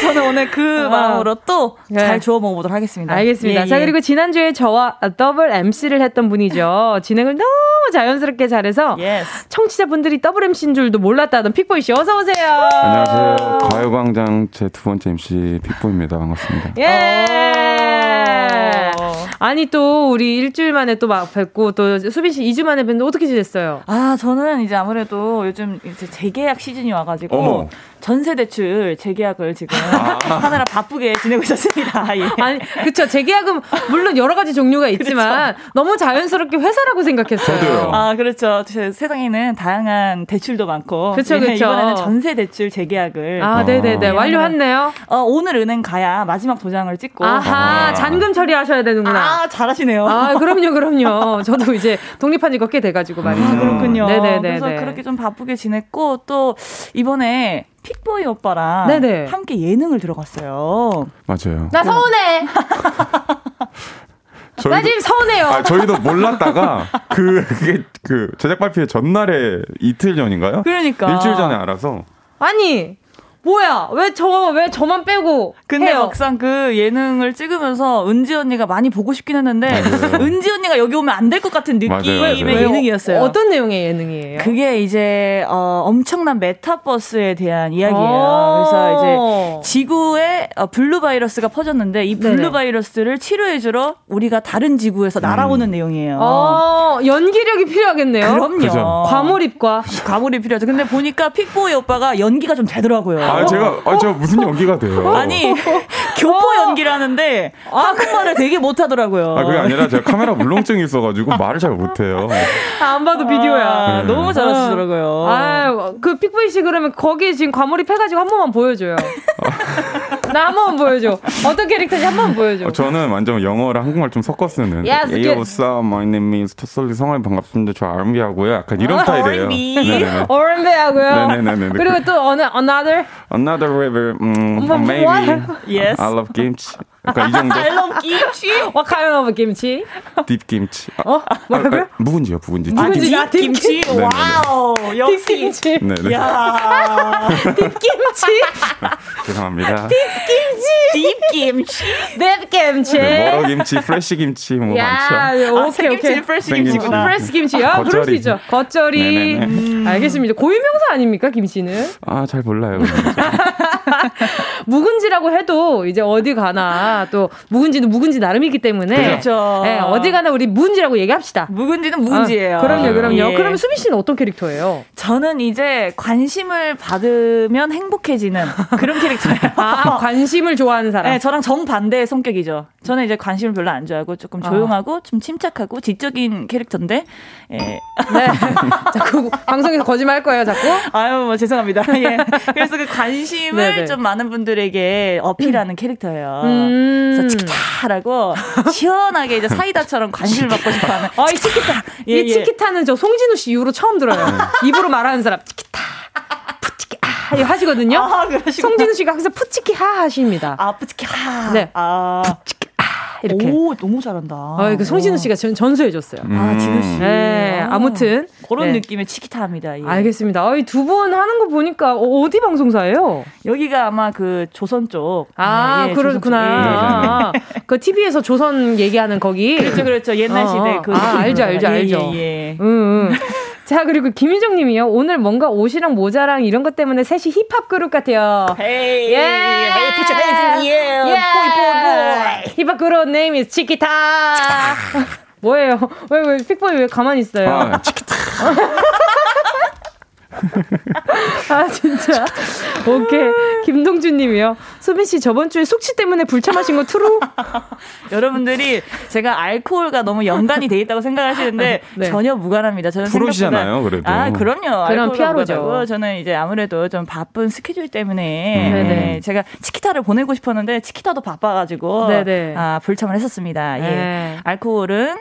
E: 저는 오늘 그
A: 아.
E: 마음으로 또잘
A: 네.
E: 주워 먹어보도록 하겠습니다.
A: 알겠습니다.
E: 예,
A: 자,
E: 예.
A: 그리고 지난주에 저와 더블 MC를 했던 분이죠. 진행을 너무 자연스럽게 잘해서
E: yes.
A: 청취자분들이 더블 MC인 줄도 몰랐다던 픽보이 씨 어서 오세요.
F: 안녕하세요. 가요광장 제 두 번째 MC 픽보입니다. 반갑습니다.
A: 예.
E: 어.
A: 아니 또 우리 일주일 만에 또 막 뵙고 또 수빈 씨 2주 만에 뵙는데 어떻게 지냈어요?
E: 아, 저는 이제 아무래도 요즘 이제 재계약 시즌이 와가지고
F: 어머.
E: 전세 대출 재계약을 지금 하느라 바쁘게 지내고 있었습니다. [LAUGHS] 예.
A: 아니, 그쵸. 재계약은 물론 여러 가지 종류가 있지만 너무 자연스럽게 회사라고 생각했어요.
F: 저도요.
E: 아, 그렇죠. 세- 세상에는 다양한 대출도 많고.
A: 그쵸,
E: 예,
A: 그쵸.
E: 이번에는 전세 대출 재계약을.
A: 아, 네네네.
E: 예,
A: 완료했네요.
E: 어, 오늘 은행 가야 마지막 도장을 찍고.
A: 아하,
F: 아.
A: 잔금 처리하셔야 되는구나.
E: 아, 잘하시네요.
A: 아, 그럼요, 그럼요. [LAUGHS] 저도 이제 독립한 지가 꽤 돼가지고 말이죠.
E: 아, 그렇군요.
A: 네네네.
E: 그래서 그렇게 좀 바쁘게 지냈고 또 이번에 픽보이 오빠랑
A: 네네.
E: 함께 예능을 들어갔어요.
F: 맞아요.
A: 나 서운해. [LAUGHS] 나 지금 서운해요.
F: 아, 저희도 몰랐다가 그 그게 그 제작 발표 전날에 이틀 전인가요?
E: 그러니까.
F: 일주일 전에 알아서
A: 아니, 뭐야? 왜 저, 왜 저만 빼고.
E: 근데
A: 해요?
E: 막상 그 예능을 찍으면서 은지 언니가 많이 보고 싶긴 했는데
F: 맞아요. [LAUGHS]
E: 은지 언니가 여기 오면 안 될 것 같은 느낌의
F: 맞아요.
E: 예능이었어요.
A: 어떤 내용의 예능이에요?
E: 그게 이제 어, 엄청난 메타버스에 대한 이야기예요.
A: 어.
E: 그래서 이제 지구에 어, 블루 바이러스가 퍼졌는데 이 블루
A: 네네.
E: 바이러스를 치료해주러 우리가 다른 지구에서 날아오는 내용이에요.
A: 어, 연기력이 필요하겠네요.
E: 그럼요.
F: 그죠.
A: 과몰입과.
E: 과몰입이 필요하죠. 근데 보니까 픽보이 오빠가 연기가 좀 되더라고요.
F: 아 제가 아저 무슨 연기가 돼요?
E: 아니 교포 연기를 하는데 한국말을 되게 못하더라고요.
F: 아 그게 아니라 제가 카메라 물렁증이 있어가지고 말을 잘 못해요.
A: 아, 안 봐도 비디오야.
E: 아,
F: 네.
E: 너무 잘하시더라고요.
A: 아, 그 픽보이 씨 그러면 거기에 지금 과몰입 해가지고 한 번만 보여줘요. [LAUGHS] 나 한 번만 보여줘. 어떤 캐릭터인지 한 번만 보여줘.
F: 어, 저는 완전 영어랑 한국말 좀 섞어 쓰는.
A: Yes,
F: Hey, what's up? My name is 토솔리 성함이 반갑습니다. 저 R&B 하고요. 약간 이런
E: 아,
F: 스타일이에요.
E: R&B.
F: 네네네.
A: 어른배 하고요.
F: 네네네네.
A: 그리고 또 어느 another
F: Another river, 음,
A: 뭐,
F: maybe.
A: what?
E: Yes.
F: I love kimchi. 약간 이 정도. [LAUGHS]
E: I love 김치.
A: what kind of 김치?
F: deep 김치. 아,
A: 어? 뭐라고요?
F: 아, 묵은지요, 묵은지.
E: 아,
A: 묵은지.
E: deep
A: 아, deep
E: 김치.
F: 네네네.
E: 와우. 역시.
A: 김치.
F: 네네.
E: 야. [LAUGHS]
A: 김치. [LAUGHS]
F: 죄송합니다.
E: deep 김치.
A: 넵 김치.
F: 네, water 김치, fresh 김치 뭐
A: 야,
F: 많죠.
A: 오케이
E: 아,
A: 오케이.
F: fresh.
E: 김치구나.
A: fresh 김치. 아, 그럴 수. 있죠. 겉절이. 음, 알겠습니다. 고유명사 아닙니까, 김치는?
F: 아, 잘 몰라요. [LAUGHS]
A: 묵은지라고 해도 이제 어디 가나 또 묵은지는 묵은지 나름이기 때문에
E: 그렇죠.
A: 네, 어디 가나 우리 묵은지라고 얘기합시다.
E: 묵은지는 묵은지예요.
A: 아, 그럼요, 그럼요.
E: 예.
A: 그러면 수빈 씨는 어떤 캐릭터예요?
E: 저는 이제 관심을 받으면 행복해지는 그런 캐릭터예요. [LAUGHS]
A: 아, 관심을 좋아하는 사람.
E: 네, 저랑 정반대의 성격이죠. 저는 이제 관심을 별로 안 좋아하고 조금 조용하고 좀 침착하고 지적인 캐릭터인데, 예.
A: 네. [LAUGHS] 자꾸 방송에서 거짓말 할 거예요, 자꾸.
E: 아유, 뭐, 죄송합니다. 예. 그래서 그 관 심을
A: 네네.
E: 좀 많은 분들에게 어필하는 캐릭터예요.
A: 음.
E: 그래서 치키타라고 시원하게 이제 사이다처럼 관심을 받고 싶어 하는.
A: 아, 이 치키타.
E: 예,
A: 이
E: 예.
A: 치키타는 저 송진우 씨 이후로 처음 들어요. 입으로 말하는 사람. 치키타. 푸치키 아. 하시거든요.
E: 아.
A: 송진우 씨가 항상 푸치키 하 하십니다.
E: 아, 뿌치키 하.
A: 네.
E: 아.
A: 이렇게.
E: 오, 너무 잘한다.
A: 아, 그 송진우 씨가 전, 전수해줬어요.
E: 아, 씨.
A: 네,
E: 아.
A: 아무튼.
E: 그런
A: 네.
E: 느낌의 치키타입니다. 예.
A: 알겠습니다. 두분 하는 거 보니까 어, 어디 방송사예요?
E: 여기가 아마 그 조선 쪽.
A: 아,
E: 예,
A: 그렇구나.
E: 조선 쪽.
A: 아, 그 TV에서 조선 얘기하는 거기.
E: 예. 그렇죠, 그렇죠. 옛날
A: 어,
E: 시대 그.
A: 아, 알죠, 알죠,
E: 예,
A: 알죠.
E: 예, 예.
A: 응, 응. 자, 그리고 김희정 님이요. 오늘 뭔가 옷이랑 모자랑 이런 것 때문에 셋이 힙합 그룹 같아요.
E: Hey, yeah. hey, put your hands in the air. Yeah. Boy, boy, boy.
A: 힙합 그룹 name is 치키타. 뭐예요? 왜, 왜, 픽보이 왜 가만히 있어요? 아, 치키타. [LAUGHS] 아 진짜. 오케이. 김동준 님이요. 수빈 씨 저번 주에 숙취 때문에 불참하신 거 트루? [LAUGHS]
E: 여러분들이 제가 알코올과 너무 연관이 돼 있다고 생각하시는데 [LAUGHS] 네. 전혀 무관합니다. 저는
F: 프로시잖아요 그래도.
E: 아 그럼요.
A: 그럼 피아로죠.
E: 저는 이제 아무래도 좀 바쁜 스케줄 때문에 음. 네, 제가 치키타를 보내고 싶었는데 치키타도 바빠가지고 네네. 아 불참을 했었습니다. 예. 네. 알코올은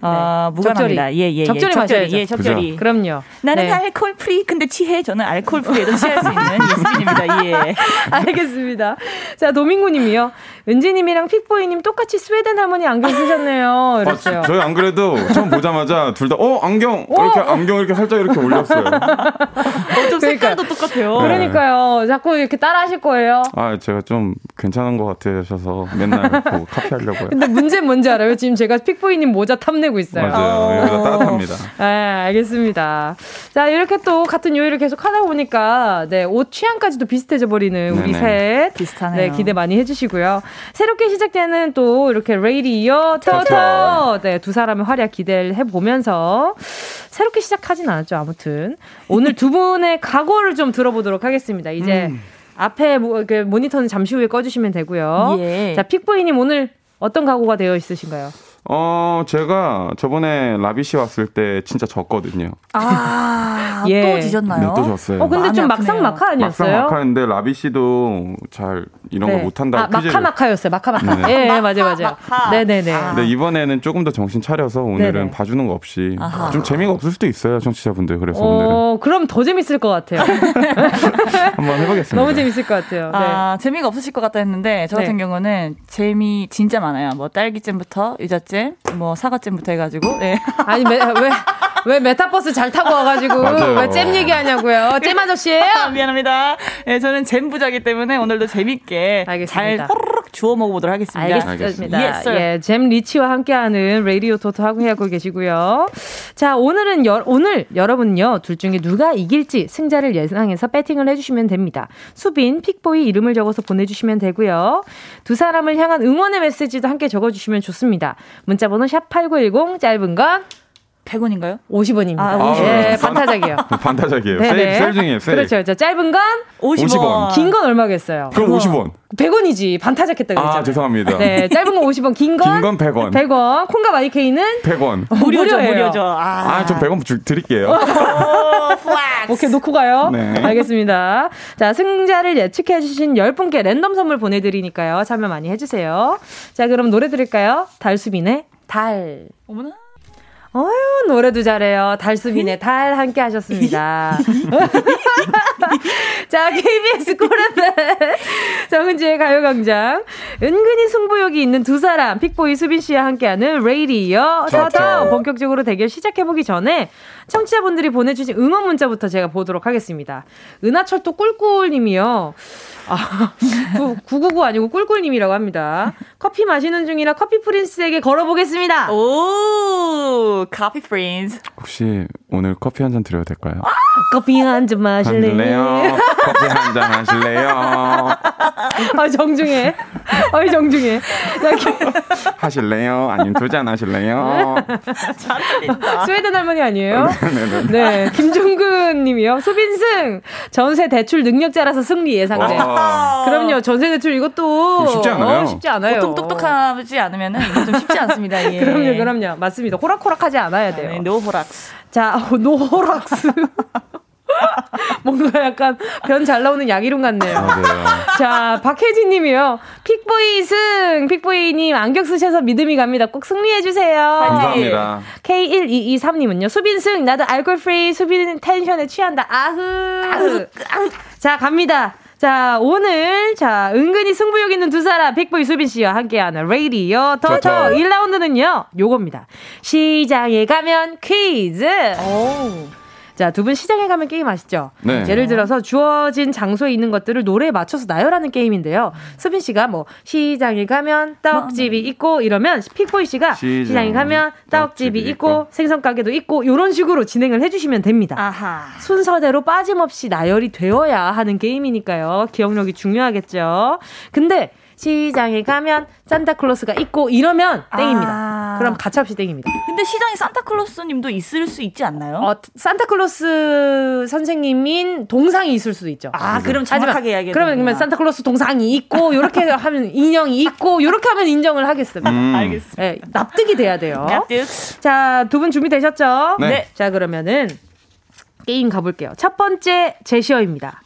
E: 어, 무관합니다. 예, 예, 예.
A: 적절히 마셔야죠.
E: 예, 적절히.
A: 그죠? 그럼요.
E: 나는 네. alcohol free 근데 취해. 저는 alcohol free에도 취할 수 있는 [LAUGHS] 예수님입니다. 예. [LAUGHS]
A: 알겠습니다. 자, 도민구 님이요. 은지님이랑 픽보이님 똑같이 스웨덴 할머니 안경 쓰셨네요. 이랬어요.
F: 아, 저희 안 그래도 처음 보자마자 둘 다, 어, 안경! 어? 이렇게 안경 이렇게 살짝 이렇게 올렸어요. 어,
E: 좀 색깔도 똑같아요.
A: 네. 그러니까요. 자꾸 이렇게 따라 하실 거예요.
F: 아, 제가 좀 괜찮은 것 같으셔서 맨날 뭐 카피 하려고요.
A: 근데 문제는 뭔지 알아요? 지금 제가 픽보이님 모자 탐내고 있어요.
F: 맞아요. 여기가 따뜻합니다.
A: 네, 알겠습니다. 자, 이렇게 또 같은 요일을 계속 하다 보니까, 네, 옷 취향까지도 비슷해져 버리는 우리 셋.
E: 비슷하네요.
A: 네, 기대 많이 해주시고요. 새롭게 시작되는 또 이렇게 레이디어 터터 네, 두 사람의 활약 기대를 해보면서 새롭게 시작하진 않았죠. 아무튼 오늘 두 분의 [LAUGHS] 각오를 좀 들어보도록 하겠습니다. 이제 음. 앞에 모, 그 모니터는 잠시 후에 꺼주시면 되고요. 예. 자, 픽보이님 오늘 어떤 각오가 되어 있으신가요?
F: 어, 제가 저번에 라비 씨 왔을 때 진짜 졌거든요.
E: 아, 예. 또 지셨나요?
F: 네, 또 졌어요.
A: 어, 근데 좀 막상 막하 아니었어요?
F: 막상 막하인데 라비 씨도 잘 이런 네. 거 못한다고
A: 아, 마카마카였어요. 마카마카. 네. 예, 네, 맞아요, 맞아요. 네네네. 아.
F: 근데 이번에는 조금 더 정신 차려서 오늘은 네네. 봐주는 거 없이 아하. 좀 재미가 없을 수도 있어요, 청취자분들. 그래서 어, 오늘은.
A: 그럼 더 재밌을 것 같아요. [LAUGHS]
F: 한번 해보겠습니다.
A: 너무 재밌을 것 같아요. 네.
E: 아, 재미가 없으실 것 같다 했는데 저 같은 네. 경우는 재미 진짜 많아요. 뭐 딸기잼부터 유자잼, 뭐 사과잼부터 해가지고. 네.
A: 아니 왜, 왜, 왜 메타버스 잘 타고 와가지고 왜 잼 얘기하냐고요? 잼 아저씨예요?
E: 아, [LAUGHS] 미안합니다. 네, 저는 잼 부자기 때문에 오늘도 재밌게 알겠습니다. 잘 호로록 주워 먹어보도록 하겠습니다.
A: 알겠습니다. Yes, 예, 잼 rich와 함께하는 라디오 토토 하고 하고 계시고요. 자, 오늘은 여, 오늘 여러분요 둘 중에 누가 이길지 승자를 예상해서 배팅을 해주시면 됩니다. 수빈, 픽보이 이름을 적어서 보내주시면 되고요. 두 사람을 향한 응원의 메시지도 함께 적어주시면 좋습니다. 문자번호 샵 #8910 짧은 건
E: 100원인가요?
A: 50원입니다. 아, 50원. 네, 반타작이에요. [LAUGHS]
F: 반타작이에요. 세일, 세일 중이에요. 세일.
A: 그렇죠. 자, 짧은 건
E: 50원. 50원.
A: 긴 건 얼마겠어요?
F: 그럼 50원.
A: 100원이지. 반타작 했다 그랬잖아요.
F: 아, 죄송합니다.
A: 네, 짧은 건 50원, 긴 건?
F: 긴건 100원.
A: 100원. 콩과 마이케이는?
F: 100원.
E: 무료죠, 무료죠.
F: 아, 아, 좀 100원 주, 드릴게요.
A: 오케이, 놓고 가요. 네. 알겠습니다. 자, 승자를 예측해 주신 10분께 랜덤 선물 보내 드리니까요. 참여 많이 해 주세요. 자, 그럼 노래 들을까요? 달수빈의 달.
E: 어머나.
A: 어휴, 노래도 잘해요. 달수빈의 달 함께 하셨습니다. [LAUGHS] 자, KBS 콜레페 정은지의 가요광장. 은근히 승부욕이 있는 두 사람, 픽보이 수빈 씨와 함께하는 레이디어 터터 본격적으로 대결 시작해보기 전에 청취자분들이 보내주신 응원 문자부터 제가 보도록 하겠습니다. 은하철도 꿀꿀님이요. 아, 999 아니고 꿀꿀님이라고 합니다. 커피 마시는 중이라 커피 프린스에게 걸어보겠습니다.
E: 오, 커피 프린스.
F: 혹시 오늘 커피 한 잔 드려도 될까요? 아,
A: 커피 한 잔 마실래요?
F: 커피 한 잔 하실래요?
A: 아, 정중해. 아, 정중해.
F: 하실래요? 아니면 두 잔 하실래요?
E: 잘한다.
A: 스웨덴 할머니 아니에요? 네, 김종근 님이요. 수빈 승! 전세 대출 능력자라서 승리 예상돼. 그럼요. 전세 대출 이것도
F: 쉽지 않아요.
A: 어, 쉽지 않아요.
E: 보통 똑똑하지 않으면은 이거 좀 쉽지 않습니다. 예.
A: 그럼요, 그럼요. 맞습니다. 호락호락하지 않아야 돼요. 아,
E: 네, no호락스.
A: 자, no호락스. [LAUGHS] [LAUGHS] 뭔가 약간 변 잘 나오는 약이름 같네요.
F: 맞아요.
A: 자, 박혜진 님이요. 픽보이 승! 픽보이 님 안경 쓰셔서 믿음이 갑니다. 꼭 승리해 주세요.
F: 감사합니다.
A: K1223 님은요. 수빈 승! 나도 alcohol free 수빈 tension에 취한다. 아흐! 아흐! 자, 갑니다. 자, 오늘, 자, 은근히 승부욕 있는 두 사람, 픽보이 수빈 씨와 함께하는 레이디어 터터 1라운드는요, 요겁니다. 시장에 가면 퀴즈! 오. 자, 두 분 시장에 가면 게임 아시죠?
F: 네.
A: 예를 들어서 주어진 장소에 있는 것들을 노래에 맞춰서 나열하는 게임인데요. 수빈 씨가 뭐 시장에 가면 떡집이 있고 이러면 픽보이 씨가 시장. 에 가면 떡집이 있고, 있고 생선 가게도 있고 이런 식으로 진행을 해주시면 됩니다. 아하. 순서대로 빠짐없이 나열이 되어야 하는 게임이니까요. 기억력이 중요하겠죠. 근데 시장에 가면 산타클로스가 있고 이러면 땡입니다. 아. 그럼 가차없이 땡입니다.
E: 근데 시장에 산타클로스님도 있을 수 있지 않나요? 어,
A: 산타클로스 선생님인 동상이 있을 수도 있죠.
E: 아, 그럼 정확하게 이야기해.
A: 그러면 그러면 산타클로스 동상이 있고 이렇게 [LAUGHS] 하면 인형이 있고 이렇게 하면 인정을 하겠습니다. 음.
E: 알겠습니다.
A: 네, 납득이 돼야 돼요.
E: 납득.
A: 자, 두 분 준비되셨죠?
F: 네. 네.
A: 자, 그러면은 게임 가볼게요. 첫 번째 제시어입니다.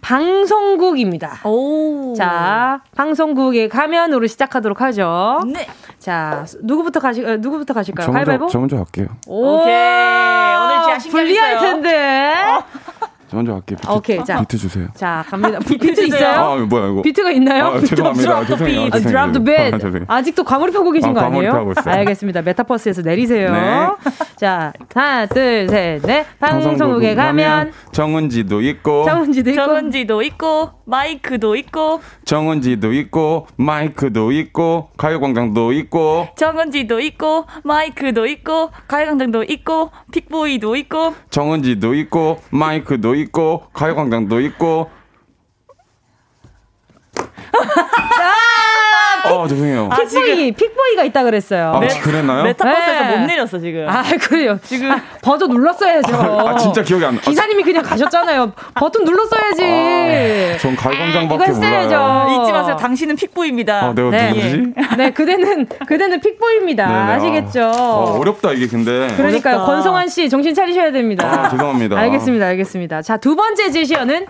A: 방송국입니다. 오. 자, 방송국에 가면으로 시작하도록 하죠. 네. 자, 누구부터 가시, 어, 누구부터 가실까요? 저
F: 먼저, 저 먼저 할게요.
E: 오. 오케이. 오늘 자신
A: 불리할 텐데. 어.
F: 저 먼저 갈게요. 비트, 오케이, 자. 비트 주세요.
A: 자, 갑니다. 비, 비트 있어요?
F: 아, 뭐야, 이거.
A: 비트가 있나요?
F: 아, 죄송합니다. 죄송해요.
A: 아, drop the beat. 아직도 과몰입하고 계신 아, 거 아니에요?
F: 하고 있어요.
A: 알겠습니다. 메타버스에서 내리세요. 네. [LAUGHS] 자, 하나, 둘, 셋, 넷. 방송국에 가면
F: 정은지도 있고
A: 정은지도 있고
E: 정은지도 있고 마이크도 있고
F: 정은지도 있고 마이크도 있고 가요광장도 있고
E: 정은지도 있고 마이크도 있고 가요광장도 있고 픽보이도 있고
F: 정은지도 있고 마이크도 있고 가요광장도 있고 [LAUGHS] 어, 죄송해요.
A: 아, 픽보이, 픽보이가 있다 그랬어요.
F: 아, 메, 그랬나요?
E: 메타버스에서 네. 못 내렸어, 지금.
A: 아, 그래요. 지금 버튼 눌렀어야죠.
F: 아, 진짜 기억이 안 나.
A: 기사님이 그냥 가셨잖아요. 버튼 눌렀어야지.
F: 아, 전 가요광장밖에 몰라요.
E: 잊지 마세요. 당신은 픽보입니다.
F: 아, 내가 네. 누구지?
A: 네, 그대는, 그대는 픽보입니다. 네네. 네. 아시겠죠?
F: 어, 렵다 이게 근데.
A: 그러니까요. 어렵다. 권성환 씨, 정신 차리셔야 됩니다.
F: 아, 죄송합니다.
A: 알겠습니다, 알겠습니다. 자, 두 번째 제시어는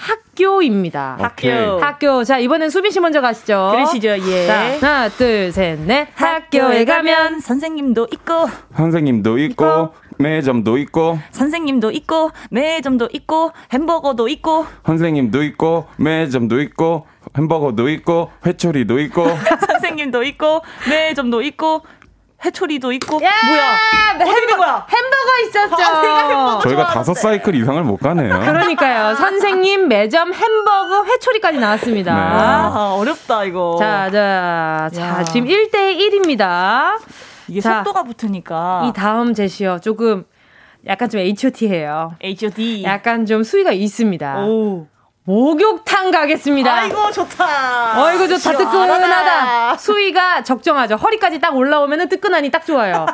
A: 학교입니다.
E: 학교.
A: 학교. 자, 이번엔 수빈 씨 먼저 가시죠.
E: 그러시죠, 예.
A: 자, 하나, 둘, 셋, 넷. 학교에 가면
E: 선생님도 있고,
F: 선생님도 있고, 있고 매점도 있고,
E: 선생님도 있고, 매점도 있고, 햄버거도 있고,
F: 선생님도 있고, 매점도 있고, 햄버거도 있고, 회초리도 있고, [LAUGHS]
E: 선생님도 있고, 매점도 있고, 해초리도 있고 야, 뭐야? 어떻게 된 거야?
A: 햄버거 있었죠. 아,
F: 저희가 다섯 사이클 이상을 못 가네요.
A: 그러니까요. 선생님 매점 햄버거 회초리까지 나왔습니다. 네.
E: 아, 어렵다 이거.
A: 자자 자, 지금 1대 1입니다.
E: 이게 자, 속도가 붙으니까.
A: 이 다음 제시어 조금 약간 좀 H.O.T해요.
E: H.O.T
A: 약간 좀 수위가 있습니다. 오. 목욕탕 가겠습니다.
E: 아이고 좋다.
A: 어이구 좋다. 뜨끈하다. 수위가 적정하죠. 허리까지 딱 올라오면은 뜨끈하니 딱 좋아요.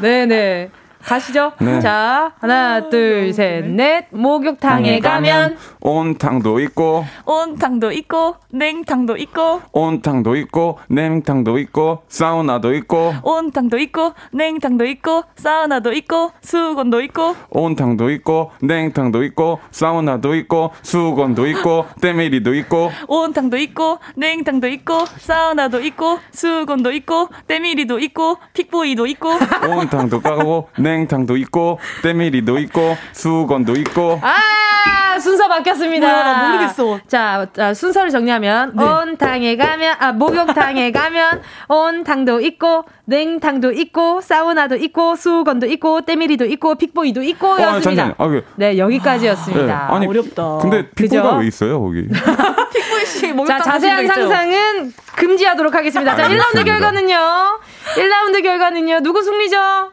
A: 네네. [LAUGHS] 가시죠. 네. 자, 하나, 둘, 셋, 넷. 목욕탕에 가면
F: 온탕도 있고
E: 온탕도 있고 냉탕도 있고
F: 온탕도 있고 냉탕도 있고 사우나도 있고
E: 온탕도 있고 냉탕도 있고 사우나도 있고 수건도 있고
F: 온탕도 있고 냉탕도 있고 사우나도 있고 수건도 있고 때밀이도 있고
E: 온탕도 있고 냉탕도 있고 사우나도 있고 수건도 있고 때밀이도 있고 픽보이도 있고
F: 온탕도 까고 냉 [LAUGHS] 탕도 있고 때밀이도 있고 수건도 있고
A: 아 순서 바뀌었습니다.
E: 뭐야, 나 모르겠어.
A: 자, 자 순서를 정리하면 네. 온탕에 가면 아 목욕탕에 가면 온탕도 있고 냉탕도 있고 사우나도 있고 수건도 있고 때밀이도 있고 픽보이도 있고였습니다. 어, 아, 그, 네 여기까지였습니다.
F: 아, 네. 아니, 어렵다. 근데 픽보이가 왜 있어요 거기? [LAUGHS]
E: 픽보이 씨 목욕탕
A: 자 자세한 상상은 금지하도록 하겠습니다. 자 1라운드 결과는요. 1라운드 결과는요. 누구 승리죠?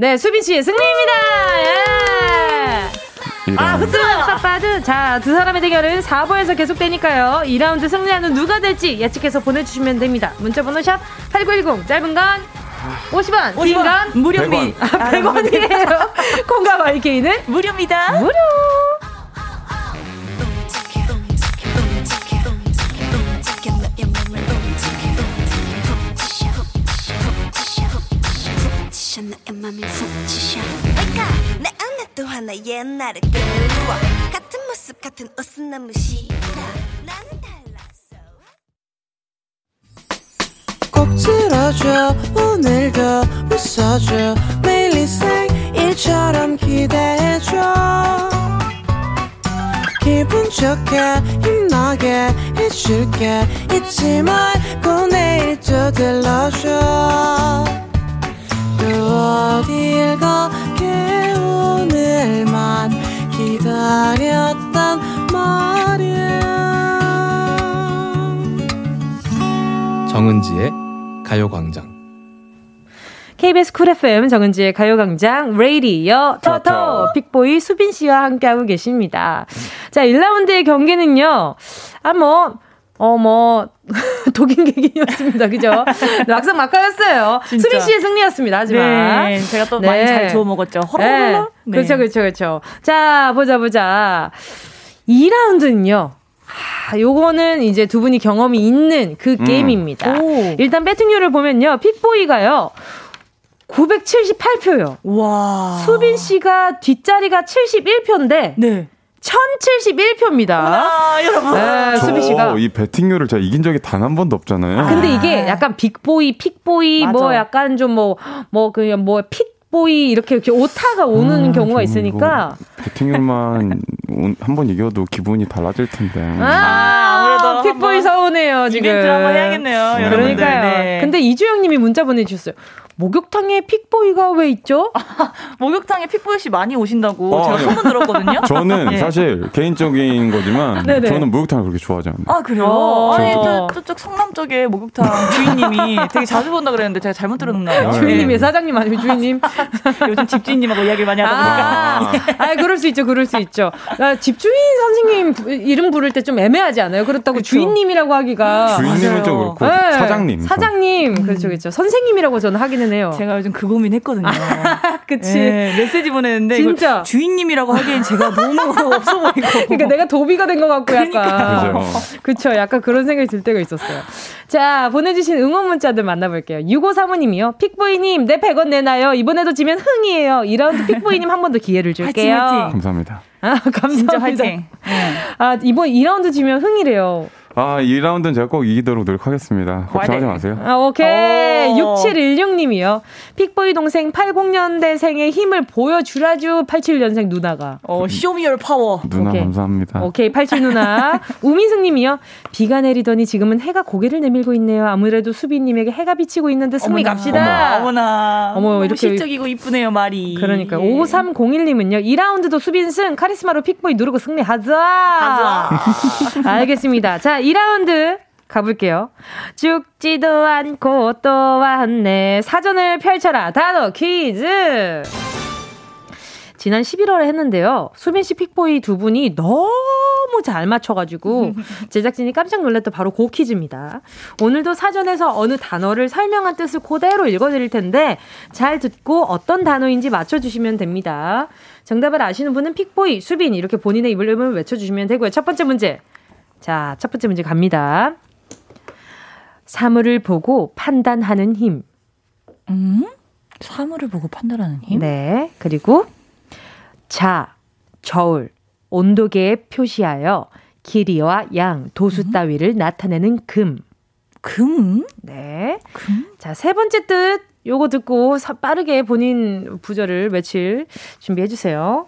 A: 네, 수빈 씨의 승리입니다. 예. 아, 흐트러요. 빠빠드. 자, 두 사람의 대결은 4부에서 계속되니까요. 2라운드 승리하는 누가 될지 예측해서 보내주시면 됩니다. 문자번호 샵 8910. 짧은 건 50원, 50원. 긴건
E: 무료미.
A: 100원. 아, 100원이에요. 공감 IK는
E: 무료입니다.
A: 무료. 맘이 훅치셔 내 안에 또 하나 옛날의 끌어와. 같은 모습 같은 옷은 너무 싫어 나는 달랐어 꼭 들어줘 오늘도 웃어줘. 매일 일상일처럼 기대해줘. 기분 좋게 힘나게 해줄게. 잊지 말고 내일 또 들러줘 또 어딜 가게 오늘
G: 기다렸단 말이야.
C: 정은지의 가요광장.
A: KBS 쿨 FM 정은지의 가요광장 레이디어 터터 픽보이 수빈 씨와 함께하고 계십니다. 자, 1라운드의 경기는요. 아, 뭐, 어, 뭐, [LAUGHS] 도긴개긴이었습니다. 그죠? [LAUGHS] 막상막하였어요. 수빈 씨의 승리였습니다. 하지만.
E: 네, 제가 또 네. 많이 잘 주워 먹었죠. 허러허러.
A: 네. 그렇죠, 그렇죠, 그렇죠. 자, 보자, 보자. 2라운드는요. 아, 요거는 이제 두 분이 경험이 있는 그 음. 게임입니다. 오. 일단 배팅률을 보면요. 픽보이가요. 978표요. 와. 수빈 씨가 뒷자리가 71표인데. 네. 1071표입니다.
E: 아, 여러분. 네,
F: 수빈 씨가. 이 배팅률을 제가 이긴 적이 단 한 번도 없잖아요.
A: 근데 이게 약간 빅보이, 픽보이, 맞아. 뭐 약간 좀 뭐, 뭐, 그냥 뭐, 픽, 보이 이렇게 이렇게 오타가 오는 아, 경우가 있으니까
F: 배팅률만 한 번 이겨도 기분이 달라질 텐데.
A: 아, 아무래도 픽보이 서운해요 지금.
E: 이벤트 한번 해야겠네요.
A: 그러니까요. 네. 근데 이주영 님이 문자 보내 주셨어요. 목욕탕에 픽보이가 왜 있죠?
E: 아, [LAUGHS] 목욕탕에 픽보이 씨 많이 오신다고 어, 제가 소문 들었거든요. [LAUGHS]
F: 저는 네. 사실 개인적인 거지만 네네. 저는 목욕탕을 그렇게 좋아하지 않아요.
E: 아 그래요? 어, 아니 저, 저쪽 성남 쪽에 목욕탕 [LAUGHS] 주인님이 되게 자주 본다 그랬는데 제가 잘못 들었나요?
A: 네. 주인님이 사장님 아니면 주인님?
E: 요즘 집주인님하고 이야기를 많이 하다 보니까.
A: 아, 아 그럴 수 있죠, 그럴 수 있죠. 아, 집주인 선생님 이름 부를 때 좀 애매하지 않아요? 그렇다고 그쵸. 주인님이라고 하기가
F: 주인님은 좀 그렇고 네. 사장님.
A: 사장님, 그렇죠, 그렇죠. 선생님이라고 저는 하기는 해요.
E: 제가 요즘 그 고민 했거든요. [LAUGHS]
A: 그치.
E: 네, 메시지 보내는데. 진짜. 주인님이라고 하기엔 제가 너무 [LAUGHS] 없어 보이고.
A: 그러니까 내가 도비가 된 것 같고 약간. 그쵸. 약간 그런 생각이 들 때가 있었어요. 자, 보내주신 응원 문자들 만나볼게요. 6535님이요. 픽보이님, 내 100원 내놔요. 이번에도 지면 흥이에요. 2라운드 픽보이님 한 번 더 기회를 줄게요.
E: 화이팅, 화이팅.
F: 감사합니다.
A: 아, 감사합니다. 진짜 화이팅. 아, 이번 2라운드 지면 흥이래요.
F: 아, 2라운드는 제가 꼭 이기도록 노력하겠습니다. 걱정하지 마세요.
A: 아, 오케이. 6716님이요. 픽보이 동생 80년대생의 힘을 보여주라주 87년생 누나가.
E: 어, show me your power.
F: 누나 오케이. 감사합니다.
A: 오케이, 87 누나. [LAUGHS] 우민승 님이요. 비가 내리더니 지금은 해가 고개를 내밀고 있네요. 아무래도 수빈 님에게 해가 비치고 있는데 승리 어머나, 갑시다.
E: 어머나. 어머, 어머 이렇게. 시적이고 이쁘네요, 말이.
A: 그러니까. 예. 5301님은요. 2라운드도 수빈승 카리스마로 픽보이 누르고 승리하자. 하자. [LAUGHS] 알겠습니다. 자, 2라운드 가볼게요. 죽지도 않고 또 왔네. 사전을 펼쳐라. 단어 퀴즈. 지난 11월에 했는데요. 수빈 씨 픽보이 두 분이 너무 잘 맞춰가지고 [LAUGHS] 제작진이 깜짝 놀랐던 바로 고 퀴즈입니다. 오늘도 사전에서 어느 단어를 설명한 뜻을 그대로 읽어드릴 텐데 잘 듣고 어떤 단어인지 맞춰주시면 됩니다. 정답을 아시는 분은 픽보이, 수빈 이렇게 본인의 이름을 외쳐주시면 되고요. 첫 번째 문제 자, 첫 번째 문제 갑니다. 사물을 보고 판단하는 힘.
E: 음? 사물을 보고 판단하는 힘?
A: 네. 그리고 자, 저울, 온도계에 표시하여 길이와 양, 도수 음? 따위를 나타내는 금.
E: 금?
A: 네. 금? 자, 세 번째 뜻. 요거 듣고 빠르게 본인 부절을 외칠 준비해 주세요.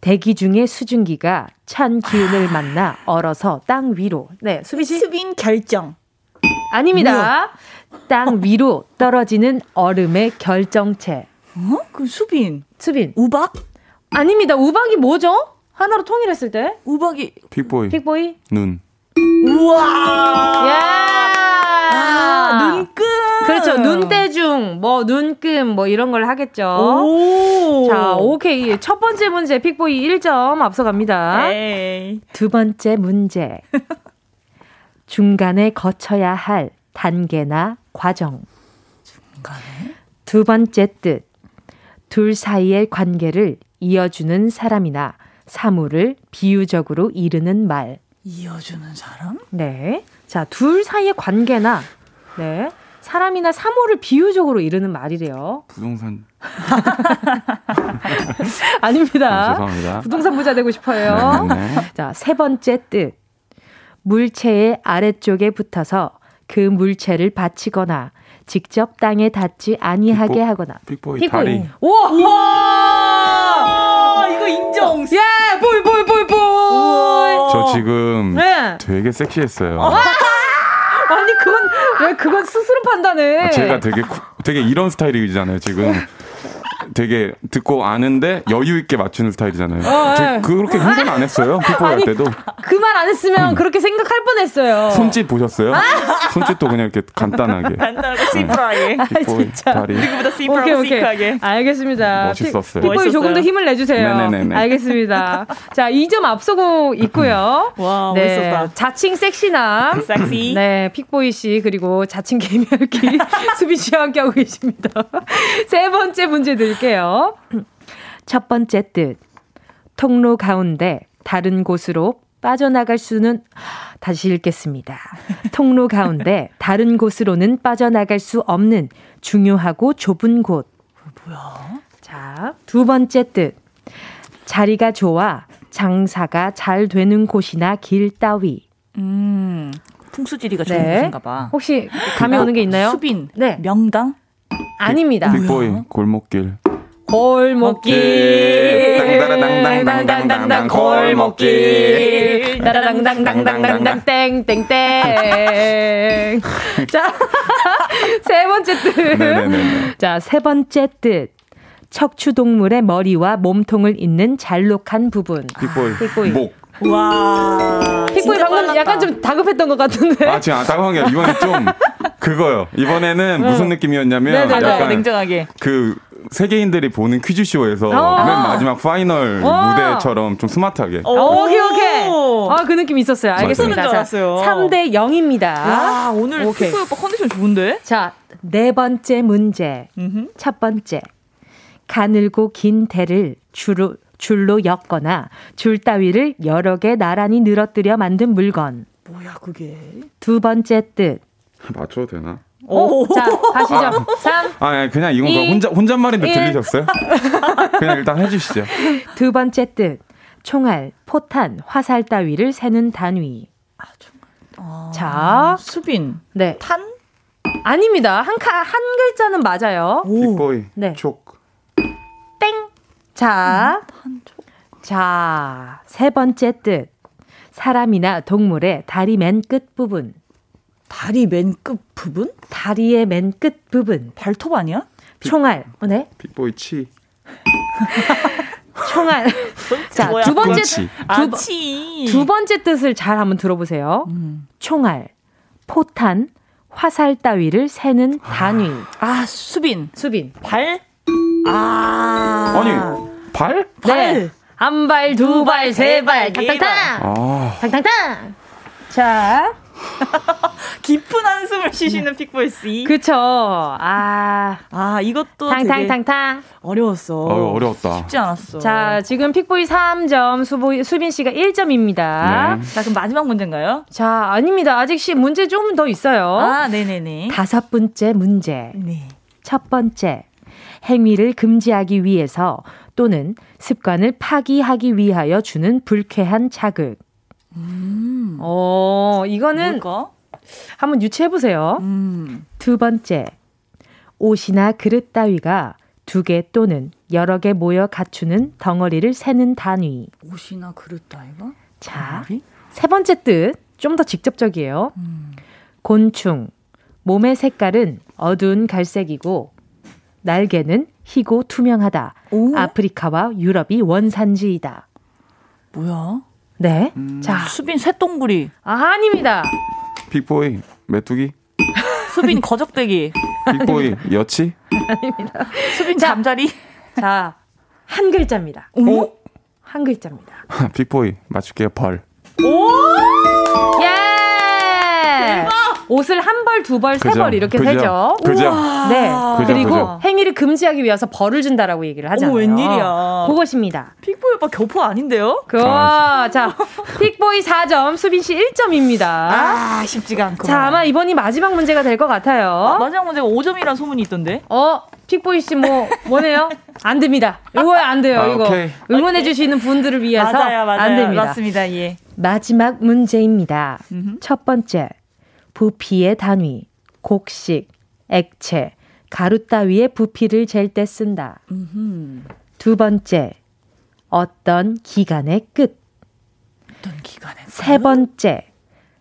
A: 대기 중에 수증기가 찬 기운을 아. 만나 얼어서 땅 위로. 네, 수빈 씨.
E: 수빈 결정.
A: 아닙니다. 뭐야? 땅 위로 떨어지는 얼음의 결정체.
E: 어? 그 수빈.
A: 수빈.
E: 우박?
A: 아닙니다. 우박이 뭐죠? 하나로 통일했을 때?
E: 우박이.
F: 픽보이.
A: 픽보이.
F: 눈.
E: 우와.
A: 야.
E: 아, 눈금.
A: 그렇죠. 눈대중, 뭐 눈금, 뭐 이런 걸 하겠죠. 오. 자, 오케이. 첫 번째 문제 픽보이 1점 앞서갑니다. 에이. 두 번째 문제. [LAUGHS] 중간에 거쳐야 할 단계나 과정.
E: 중간에?
A: 두 번째 뜻. 둘 사이의 관계를 이어주는 사람이나 사물을 비유적으로 이르는 말.
E: 이어주는 사람?
A: 네. 자, 둘 사이의 관계나 네. 사람이나 사물을 비유적으로 이르는 말이래요.
F: 부동산. [LAUGHS]
A: 아닙니다.
F: 아, 죄송합니다.
A: 부동산 부자 되고 싶어요. 네네. 네. 자, 세 번째 뜻. 물체의 아래쪽에 붙어서 그 물체를 받치거나 직접 땅에 닿지 아니하게 픽보, 하거나.
F: 픽보이, 픽보이. 다리.
A: 우와!
E: 우와! 이거 인정.
A: 야, 보이 보이
F: 지금 네. 되게 섹시했어요. [LAUGHS]
A: 아니 그건 왜 그건 스스로 판단해?
F: 아, 제가 되게 되게 이런 스타일이잖아요 지금. 되게 듣고 아는데 여유 있게 맞추는 스타일이잖아요. 어, 네. 그렇게 흥분 안 했어요. [LAUGHS] 픽보이 할 때도.
A: 그 말 안 했으면 음. 그렇게 생각할 뻔했어요.
F: 손짓 보셨어요? 아! 손짓도 그냥 이렇게 간단하게. [LAUGHS]
E: 간단하게 심플하게.
A: 아, 진짜.
E: 누구보다 심플하고 시크하게.
A: 알겠습니다.
F: 멋있었어요.
A: 픽보이 조금 더 힘을 내주세요. 네네네. 알겠습니다. 자, 2점 앞서고 있고요. [LAUGHS]
E: 와, 네. 멋있었다.
A: 자칭 섹시남.
E: 섹시.
A: 네, 픽보이 씨 그리고 자칭 개미할기 수비 씨와 함께 하고 계십니다. 세 번째 문제 드릴게요. [CLEARS THROAT] 첫 번째 뜻. 통로 가운데 다른 곳으로 빠져나갈 수는 [GASPS] 다시 읽겠습니다. 통로 가운데 다른 곳으로는 빠져나갈 수 없는 중요하고 좁은 곳.
E: 뭐야?
A: 자, 두 번째 뜻. 자리가 좋아 장사가 잘 되는 곳이나 길 따위.
E: 음. 풍수지리가 좋은 네. 곳인가 봐.
A: 혹시 감이 오는 게 있나요?
E: 수빈. 네. 명당?
A: 아닙니다.
F: 빅보이 골목길.
A: 골목길 당당당당당당당 골목길 따라당당당당당당 땡땡땡. [LAUGHS] 자, 세 [LAUGHS] 번째 뜻. 자, 세 번째 뜻. 척추동물의 머리와 몸통을 잇는 잘록한 부분.
F: 픽보이 픽보이 목
A: 와. 픽보이 방금 빨랐다. 약간 좀 다급했던 것 같은데.
F: 아, 지금 안 다급한 게 이번에 좀 그거요. 이번에는 무슨 느낌이었냐면 네네네. 약간
E: 냉정하게
F: 그 세계인들이 보는 퀴즈쇼에서 어. 맨 마지막 final 어. 무대처럼 좀 스마트하게.
A: 오, 오케이, 오케이. 아, 그 느낌 있었어요. 알겠습니다. 자, 3대 0입니다.
E: 와, 오늘 픽보이 오빠 컨디션 좋은데?
A: 자, 네 번째 문제. 음흠. 첫 번째. 가늘고 긴 대를 주로 줄로 엮거나 줄 따위를 여러 개 나란히 늘어뜨려 만든 물건.
E: 뭐야 그게?
A: 두 번째 뜻. [LAUGHS]
F: 맞춰도 되나?
A: 오, 자, 가시죠. 아, 3.
F: 아, 그냥 이건 2, 혼자, 혼잣말인데 1. 들리셨어요? [LAUGHS] 그냥 일단 해주시죠.
A: 두 번째 뜻. 총알, 포탄, 화살 따위를 세는 단위.
E: 아, 총알. 아,
A: 자.
E: 수빈.
A: 네.
E: 탄?
A: 아닙니다. 한, 카, 한 글자는 맞아요.
F: 빅보이. 네. 촉.
A: 땡. 자. 음, 자, 세 번째 뜻. 사람이나 동물의 다리 맨 끝 부분.
E: 다리 맨 끝 부분?
A: 다리의 맨 끝 부분.
E: 발톱 아니야?
A: 총알. 어, 네.
F: 픽보이 치. [LAUGHS]
A: 총알. [LAUGHS] 자, 두 번째 두,
E: 아,
A: 두 번째 뜻을 잘 한번 들어보세요. 음. 총알, 포탄, 화살 따위를 세는 단위.
E: 아, 수빈.
A: 수빈.
E: 발?
F: 아. 아니, 발?
A: 네. 발. 한 발, 두 발, 세 발, 탕탕탕! 아. 탕탕탕! 자. [LAUGHS]
E: 깊은 한숨을 쉬시는 픽보이 씨.
A: 그쵸. 아.
E: 아, 이것도.
A: 탕탕탕탕.
E: 어려웠어.
F: 어, 어려웠다.
E: 쉽지 않았어.
A: 자, 지금 픽보이 3점, 수보, 수빈 씨가 1점입니다.
E: 네. 자, 그럼 마지막 문제인가요?
A: 자, 아닙니다. 아직 시 문제 좀 더 있어요.
E: 아, 네네네.
A: 다섯 번째 문제.
E: 네.
A: 첫 번째. 행위를 금지하기 위해서 또는 습관을 파기하기 위하여 주는 불쾌한 자극.
E: 음.
A: 어, 이거는
E: 뭘까?
A: 한번 유추해 보세요.
E: 음.
A: 두 번째. 옷이나 그릇 따위가 두 개 또는 여러 개 모여 갖추는 덩어리를 세는 단위.
E: 옷이나 그릇 따위가?
A: 자, 덩어리? 세 번째 뜻. 좀 더 직접적이에요.
E: 음.
A: 곤충. 몸의 색깔은 어두운 갈색이고 날개는 희고 투명하다. 오? 아프리카와 유럽이 원산지이다.
E: 뭐야?
A: 네.
E: 음. 자, 수빈 쇳동구리.
A: 아, 아닙니다.
F: 빅보이 메뚜기. [LAUGHS]
E: 수빈 거적대기.
F: 빅보이 여치.
A: 아닙니다.
E: 수빈 자, 잠자리.
A: 자, 한 글자입니다.
E: 오?
A: 한 글자입니다. [LAUGHS]
F: 빅보이 맞출게요 벌.
A: 오! 예! 옷을 한 벌, 두 벌, 세 벌 이렇게 그죠. 세죠.
F: 그죠.
A: 네.
F: 그죠.
A: 그리고
F: 그죠.
A: 행위를 금지하기 위해서 벌을 준다라고 얘기를 하잖아요.
E: 오, 웬일이야.
A: 그것입니다.
E: 픽보이 오빠 교포 아닌데요?
A: 그, 아, 자, 픽보이 4점, 수빈 씨 1점입니다.
E: 아, 쉽지가 않고.
A: 자, 아마 이번이 마지막 문제가 될 것 같아요.
E: 아, 마지막 문제가 5점이라는 소문이 있던데?
A: 어, 픽보이 씨 뭐, 뭐네요? 안 됩니다. 이거 안 돼요,
F: 아,
A: 이거.
F: 오케이.
A: 응원해주시는 분들을 위해서.
E: 맞아요, 맞아요.
A: 안 됩니다.
E: 맞습니다, 예.
A: 마지막 문제입니다.
E: 음흠.
A: 첫 번째. 부피의 단위, 곡식, 액체, 가루 따위의 부피를 잴 때 쓴다.
E: 음흠.
A: 두 번째, 어떤 기간의 끝.
E: 어떤 기간의 끝.
A: 세 번째,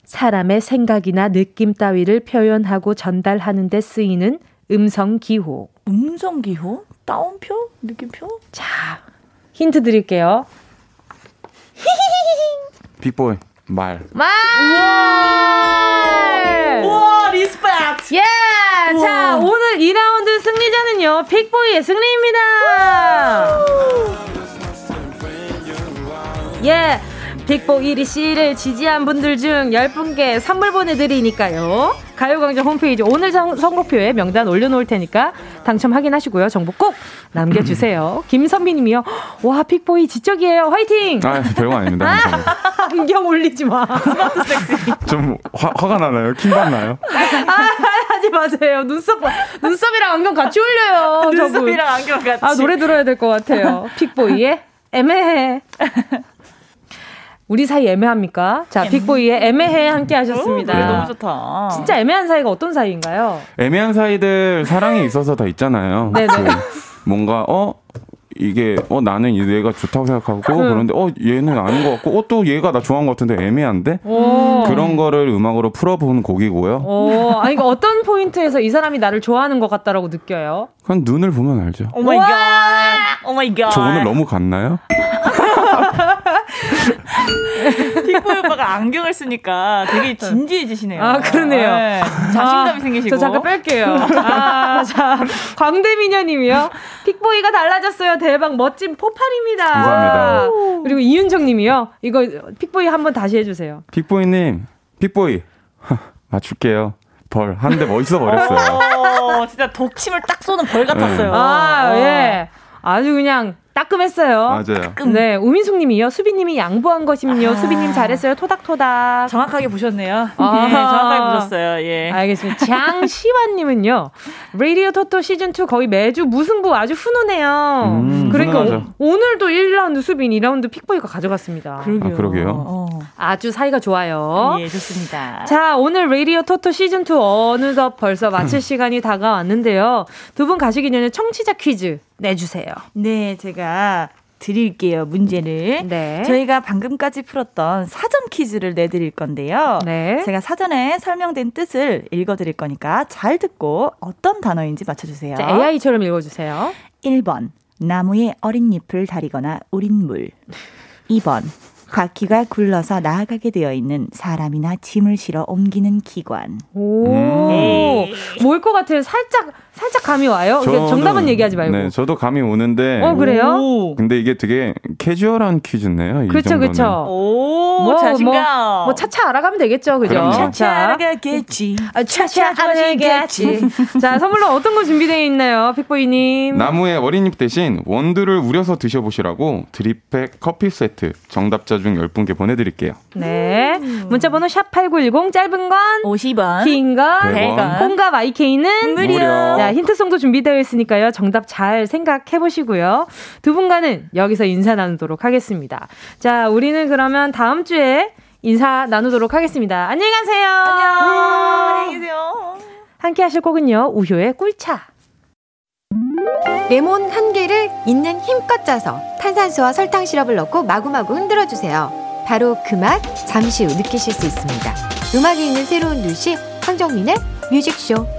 A: 사람의 생각이나 느낌 따위를 표현하고 전달하는 데 쓰이는 음성 기호.
E: 음성 기호? 따옴표? 느낌표?
A: 자, 힌트 드릴게요.
F: 픽보이 말.
A: 말.
E: 우와 respect.
A: 예. 우와. 자 오늘 2라운드 승리자는요 픽보이의 승리입니다. 예. 픽보이 씨를 지지한 분들 중 10분께 선물 보내드리니까요. 가요광장 홈페이지 오늘 선, 선곡표에 명단 올려놓을 테니까 당첨 확인하시고요. 정보 꼭 남겨주세요. [CLEARS THROAT] 김선비 님이요. 와, 픽보이 지적이에요. 화이팅!
F: 아, 별거 아닙니다.
A: 안경 [LAUGHS] 올리지 마. 스마트 섹시.
F: 좀 화, 화가 나나요? 킹받나요?
A: 아, 하지 마세요. 눈썹, 눈썹이랑 안경 같이 올려요.
E: 눈썹이랑 안경 같이.
A: 아, 노래 들어야 될 것 같아요. 픽보이의 애매해. [LAUGHS] 우리 사이 애매합니까? 자, 픽보이의 애매해 함께 하셨습니다.
E: 오, 너무 좋다.
A: 진짜 애매한 사이가 어떤 사이인가요?
F: 애매한 사이들 사랑이 있어서 다 있잖아요.
A: 네네. 그
F: 뭔가 어 이게 어 나는 얘가 좋다고 생각하고 음. 그런데 어 얘는 아닌 것 같고 어 또 얘가 나 좋아하는 것 같은데 애매한데 오. 그런 거를 음악으로 풀어보는 곡이고요.
A: 오, 아니 그 어떤 포인트에서 이 사람이 나를 좋아하는 것 같다라고 느껴요?
F: 그냥 눈을 보면 알죠.
E: oh my god. oh my god.
F: 저 오늘 너무 갔나요? [LAUGHS] [LAUGHS]
E: 픽보이 오빠가 안경을 쓰니까 되게 진지해지시네요.
A: 아, 그러네요. 네,
E: 자신감이 아, 생기시고.
A: 저 잠깐 뺄게요. [LAUGHS] 아, 자, 광대미녀님이요. 픽보이가 달라졌어요. 대박, 멋진 포팔입니다.
F: 감사합니다.
A: 그리고 이윤정 님이요. 이거 픽보이 한번 다시 해주세요.
F: 픽보이님, 픽보이. [LAUGHS] 맞출게요. 벌. 하는데 멋있어 버렸어요.
E: 어, 진짜 독침을 딱 쏘는 벌 같았어요.
A: 네. 아, 예. 아주 그냥 따끔했어요.
F: 맞아요.
A: 따끔. 네, 우민숙님이요. 수비님이 양보한 것임요. 아. 수비님 잘했어요. 토닥토닥.
E: 정확하게 보셨네요. 아. [LAUGHS] 네, 정확하게 보셨어요. 예.
A: 알겠습니다. 장시환님은요. 라디오 토토 시즌 2 거의 매주 무승부 아주 훈훈해요. 음, 그러니까 오늘도 1라운드 수빈, 2라운드 픽보이가 가져갔습니다.
F: 그러게요. 아, 그러게요. 어.
A: 아주 사이가 좋아요.
E: 예, 좋습니다.
A: 자, 오늘 라디오 토토 시즌 2 어느덧 벌써 마칠 [LAUGHS] 시간이 다가왔는데요. 두 분 가시기 전에 청취자 퀴즈 내주세요.
E: 네, 제가 드릴게요, 문제를. 네. 저희가 방금까지 풀었던 사전 퀴즈를 내드릴 건데요. 네. 제가 사전에 설명된 뜻을 읽어드릴 거니까 잘 듣고 어떤 단어인지 맞춰주세요.
A: 자, AI처럼 읽어주세요.
E: 1번, 나무에 어린 잎을 다리거나 우린 물. 2번, 바퀴가 굴러서 나아가게 되어 있는 사람이나 짐을 실어 옮기는 기관.
A: 오, 음. 뭘것 같아요? 살짝 살짝 감이 와요. 저는, 정답은 얘기하지 말고.
F: 네, 저도 감이 오는데.
A: 어 그래요? 오.
F: 근데 이게 되게 캐주얼한 퀴즈네요.
A: 그렇죠, 그렇죠.
E: 오, 뭐, 자신감.
A: 뭐, 뭐 차차 알아가면 되겠죠, 그죠?
E: 차차 알아가겠지.
A: 아, 차차 알아가겠지. 자, 선물로 어떤 거 준비되어 있나요, 픽보이님?
F: 나무의 어린잎 대신 원두를 우려서 드셔보시라고 드립팩 커피 세트 정답자 중 10분께 보내드릴게요.
A: 네. 문자번호 샵8910 짧은 건
E: 50원,
A: 긴 건 100원, 콩과 마이케이는
E: 무료.
A: 자, 힌트송도 준비되어 있으니까요. 정답 잘 생각해 보시고요. 두 분과는 여기서 인사 나누도록 하겠습니다. 자, 우리는 그러면 다음 주에 인사 나누도록 하겠습니다. 안녕히 가세요.
E: 안녕. 안녕히 계세요.
A: 함께 하실 곡은요. 우효의 꿀차.
H: 레몬 한 개를 있는 힘껏 짜서 탄산수와 설탕 시럽을 넣고 마구마구 흔들어 주세요. 바로 그 맛 잠시 후 느끼실 수 있습니다. 음악이 있는 새로운 뉴시 황정민의 뮤직쇼.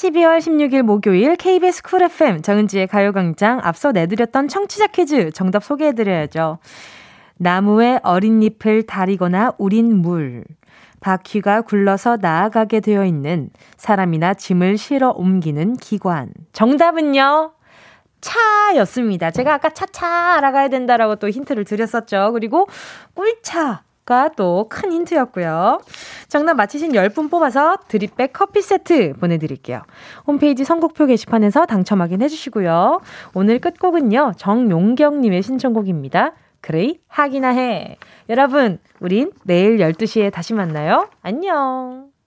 A: 12월 16일 목요일 KBS 쿨 FM 정은지의 가요광장 앞서 내드렸던 청취자 퀴즈 정답 소개해드려야죠. 나무의 어린 잎을 다리거나 우린 물. 바퀴가 굴러서 나아가게 되어 있는 사람이나 짐을 실어 옮기는 기관. 정답은요? 차였습니다. 제가 아까 차차 알아가야 된다라고 또 힌트를 드렸었죠. 그리고 꿀차. 또 큰 힌트였고요. 정답 맞히신 10분 뽑아서 드립백 커피 세트 보내드릴게요. 홈페이지 선곡표 게시판에서 당첨 확인해 주시고요. 오늘 끝곡은요. 정용경님의 신청곡입니다. 그레이 하기나 해. 여러분, 우린 내일 12시에 다시 만나요. 안녕.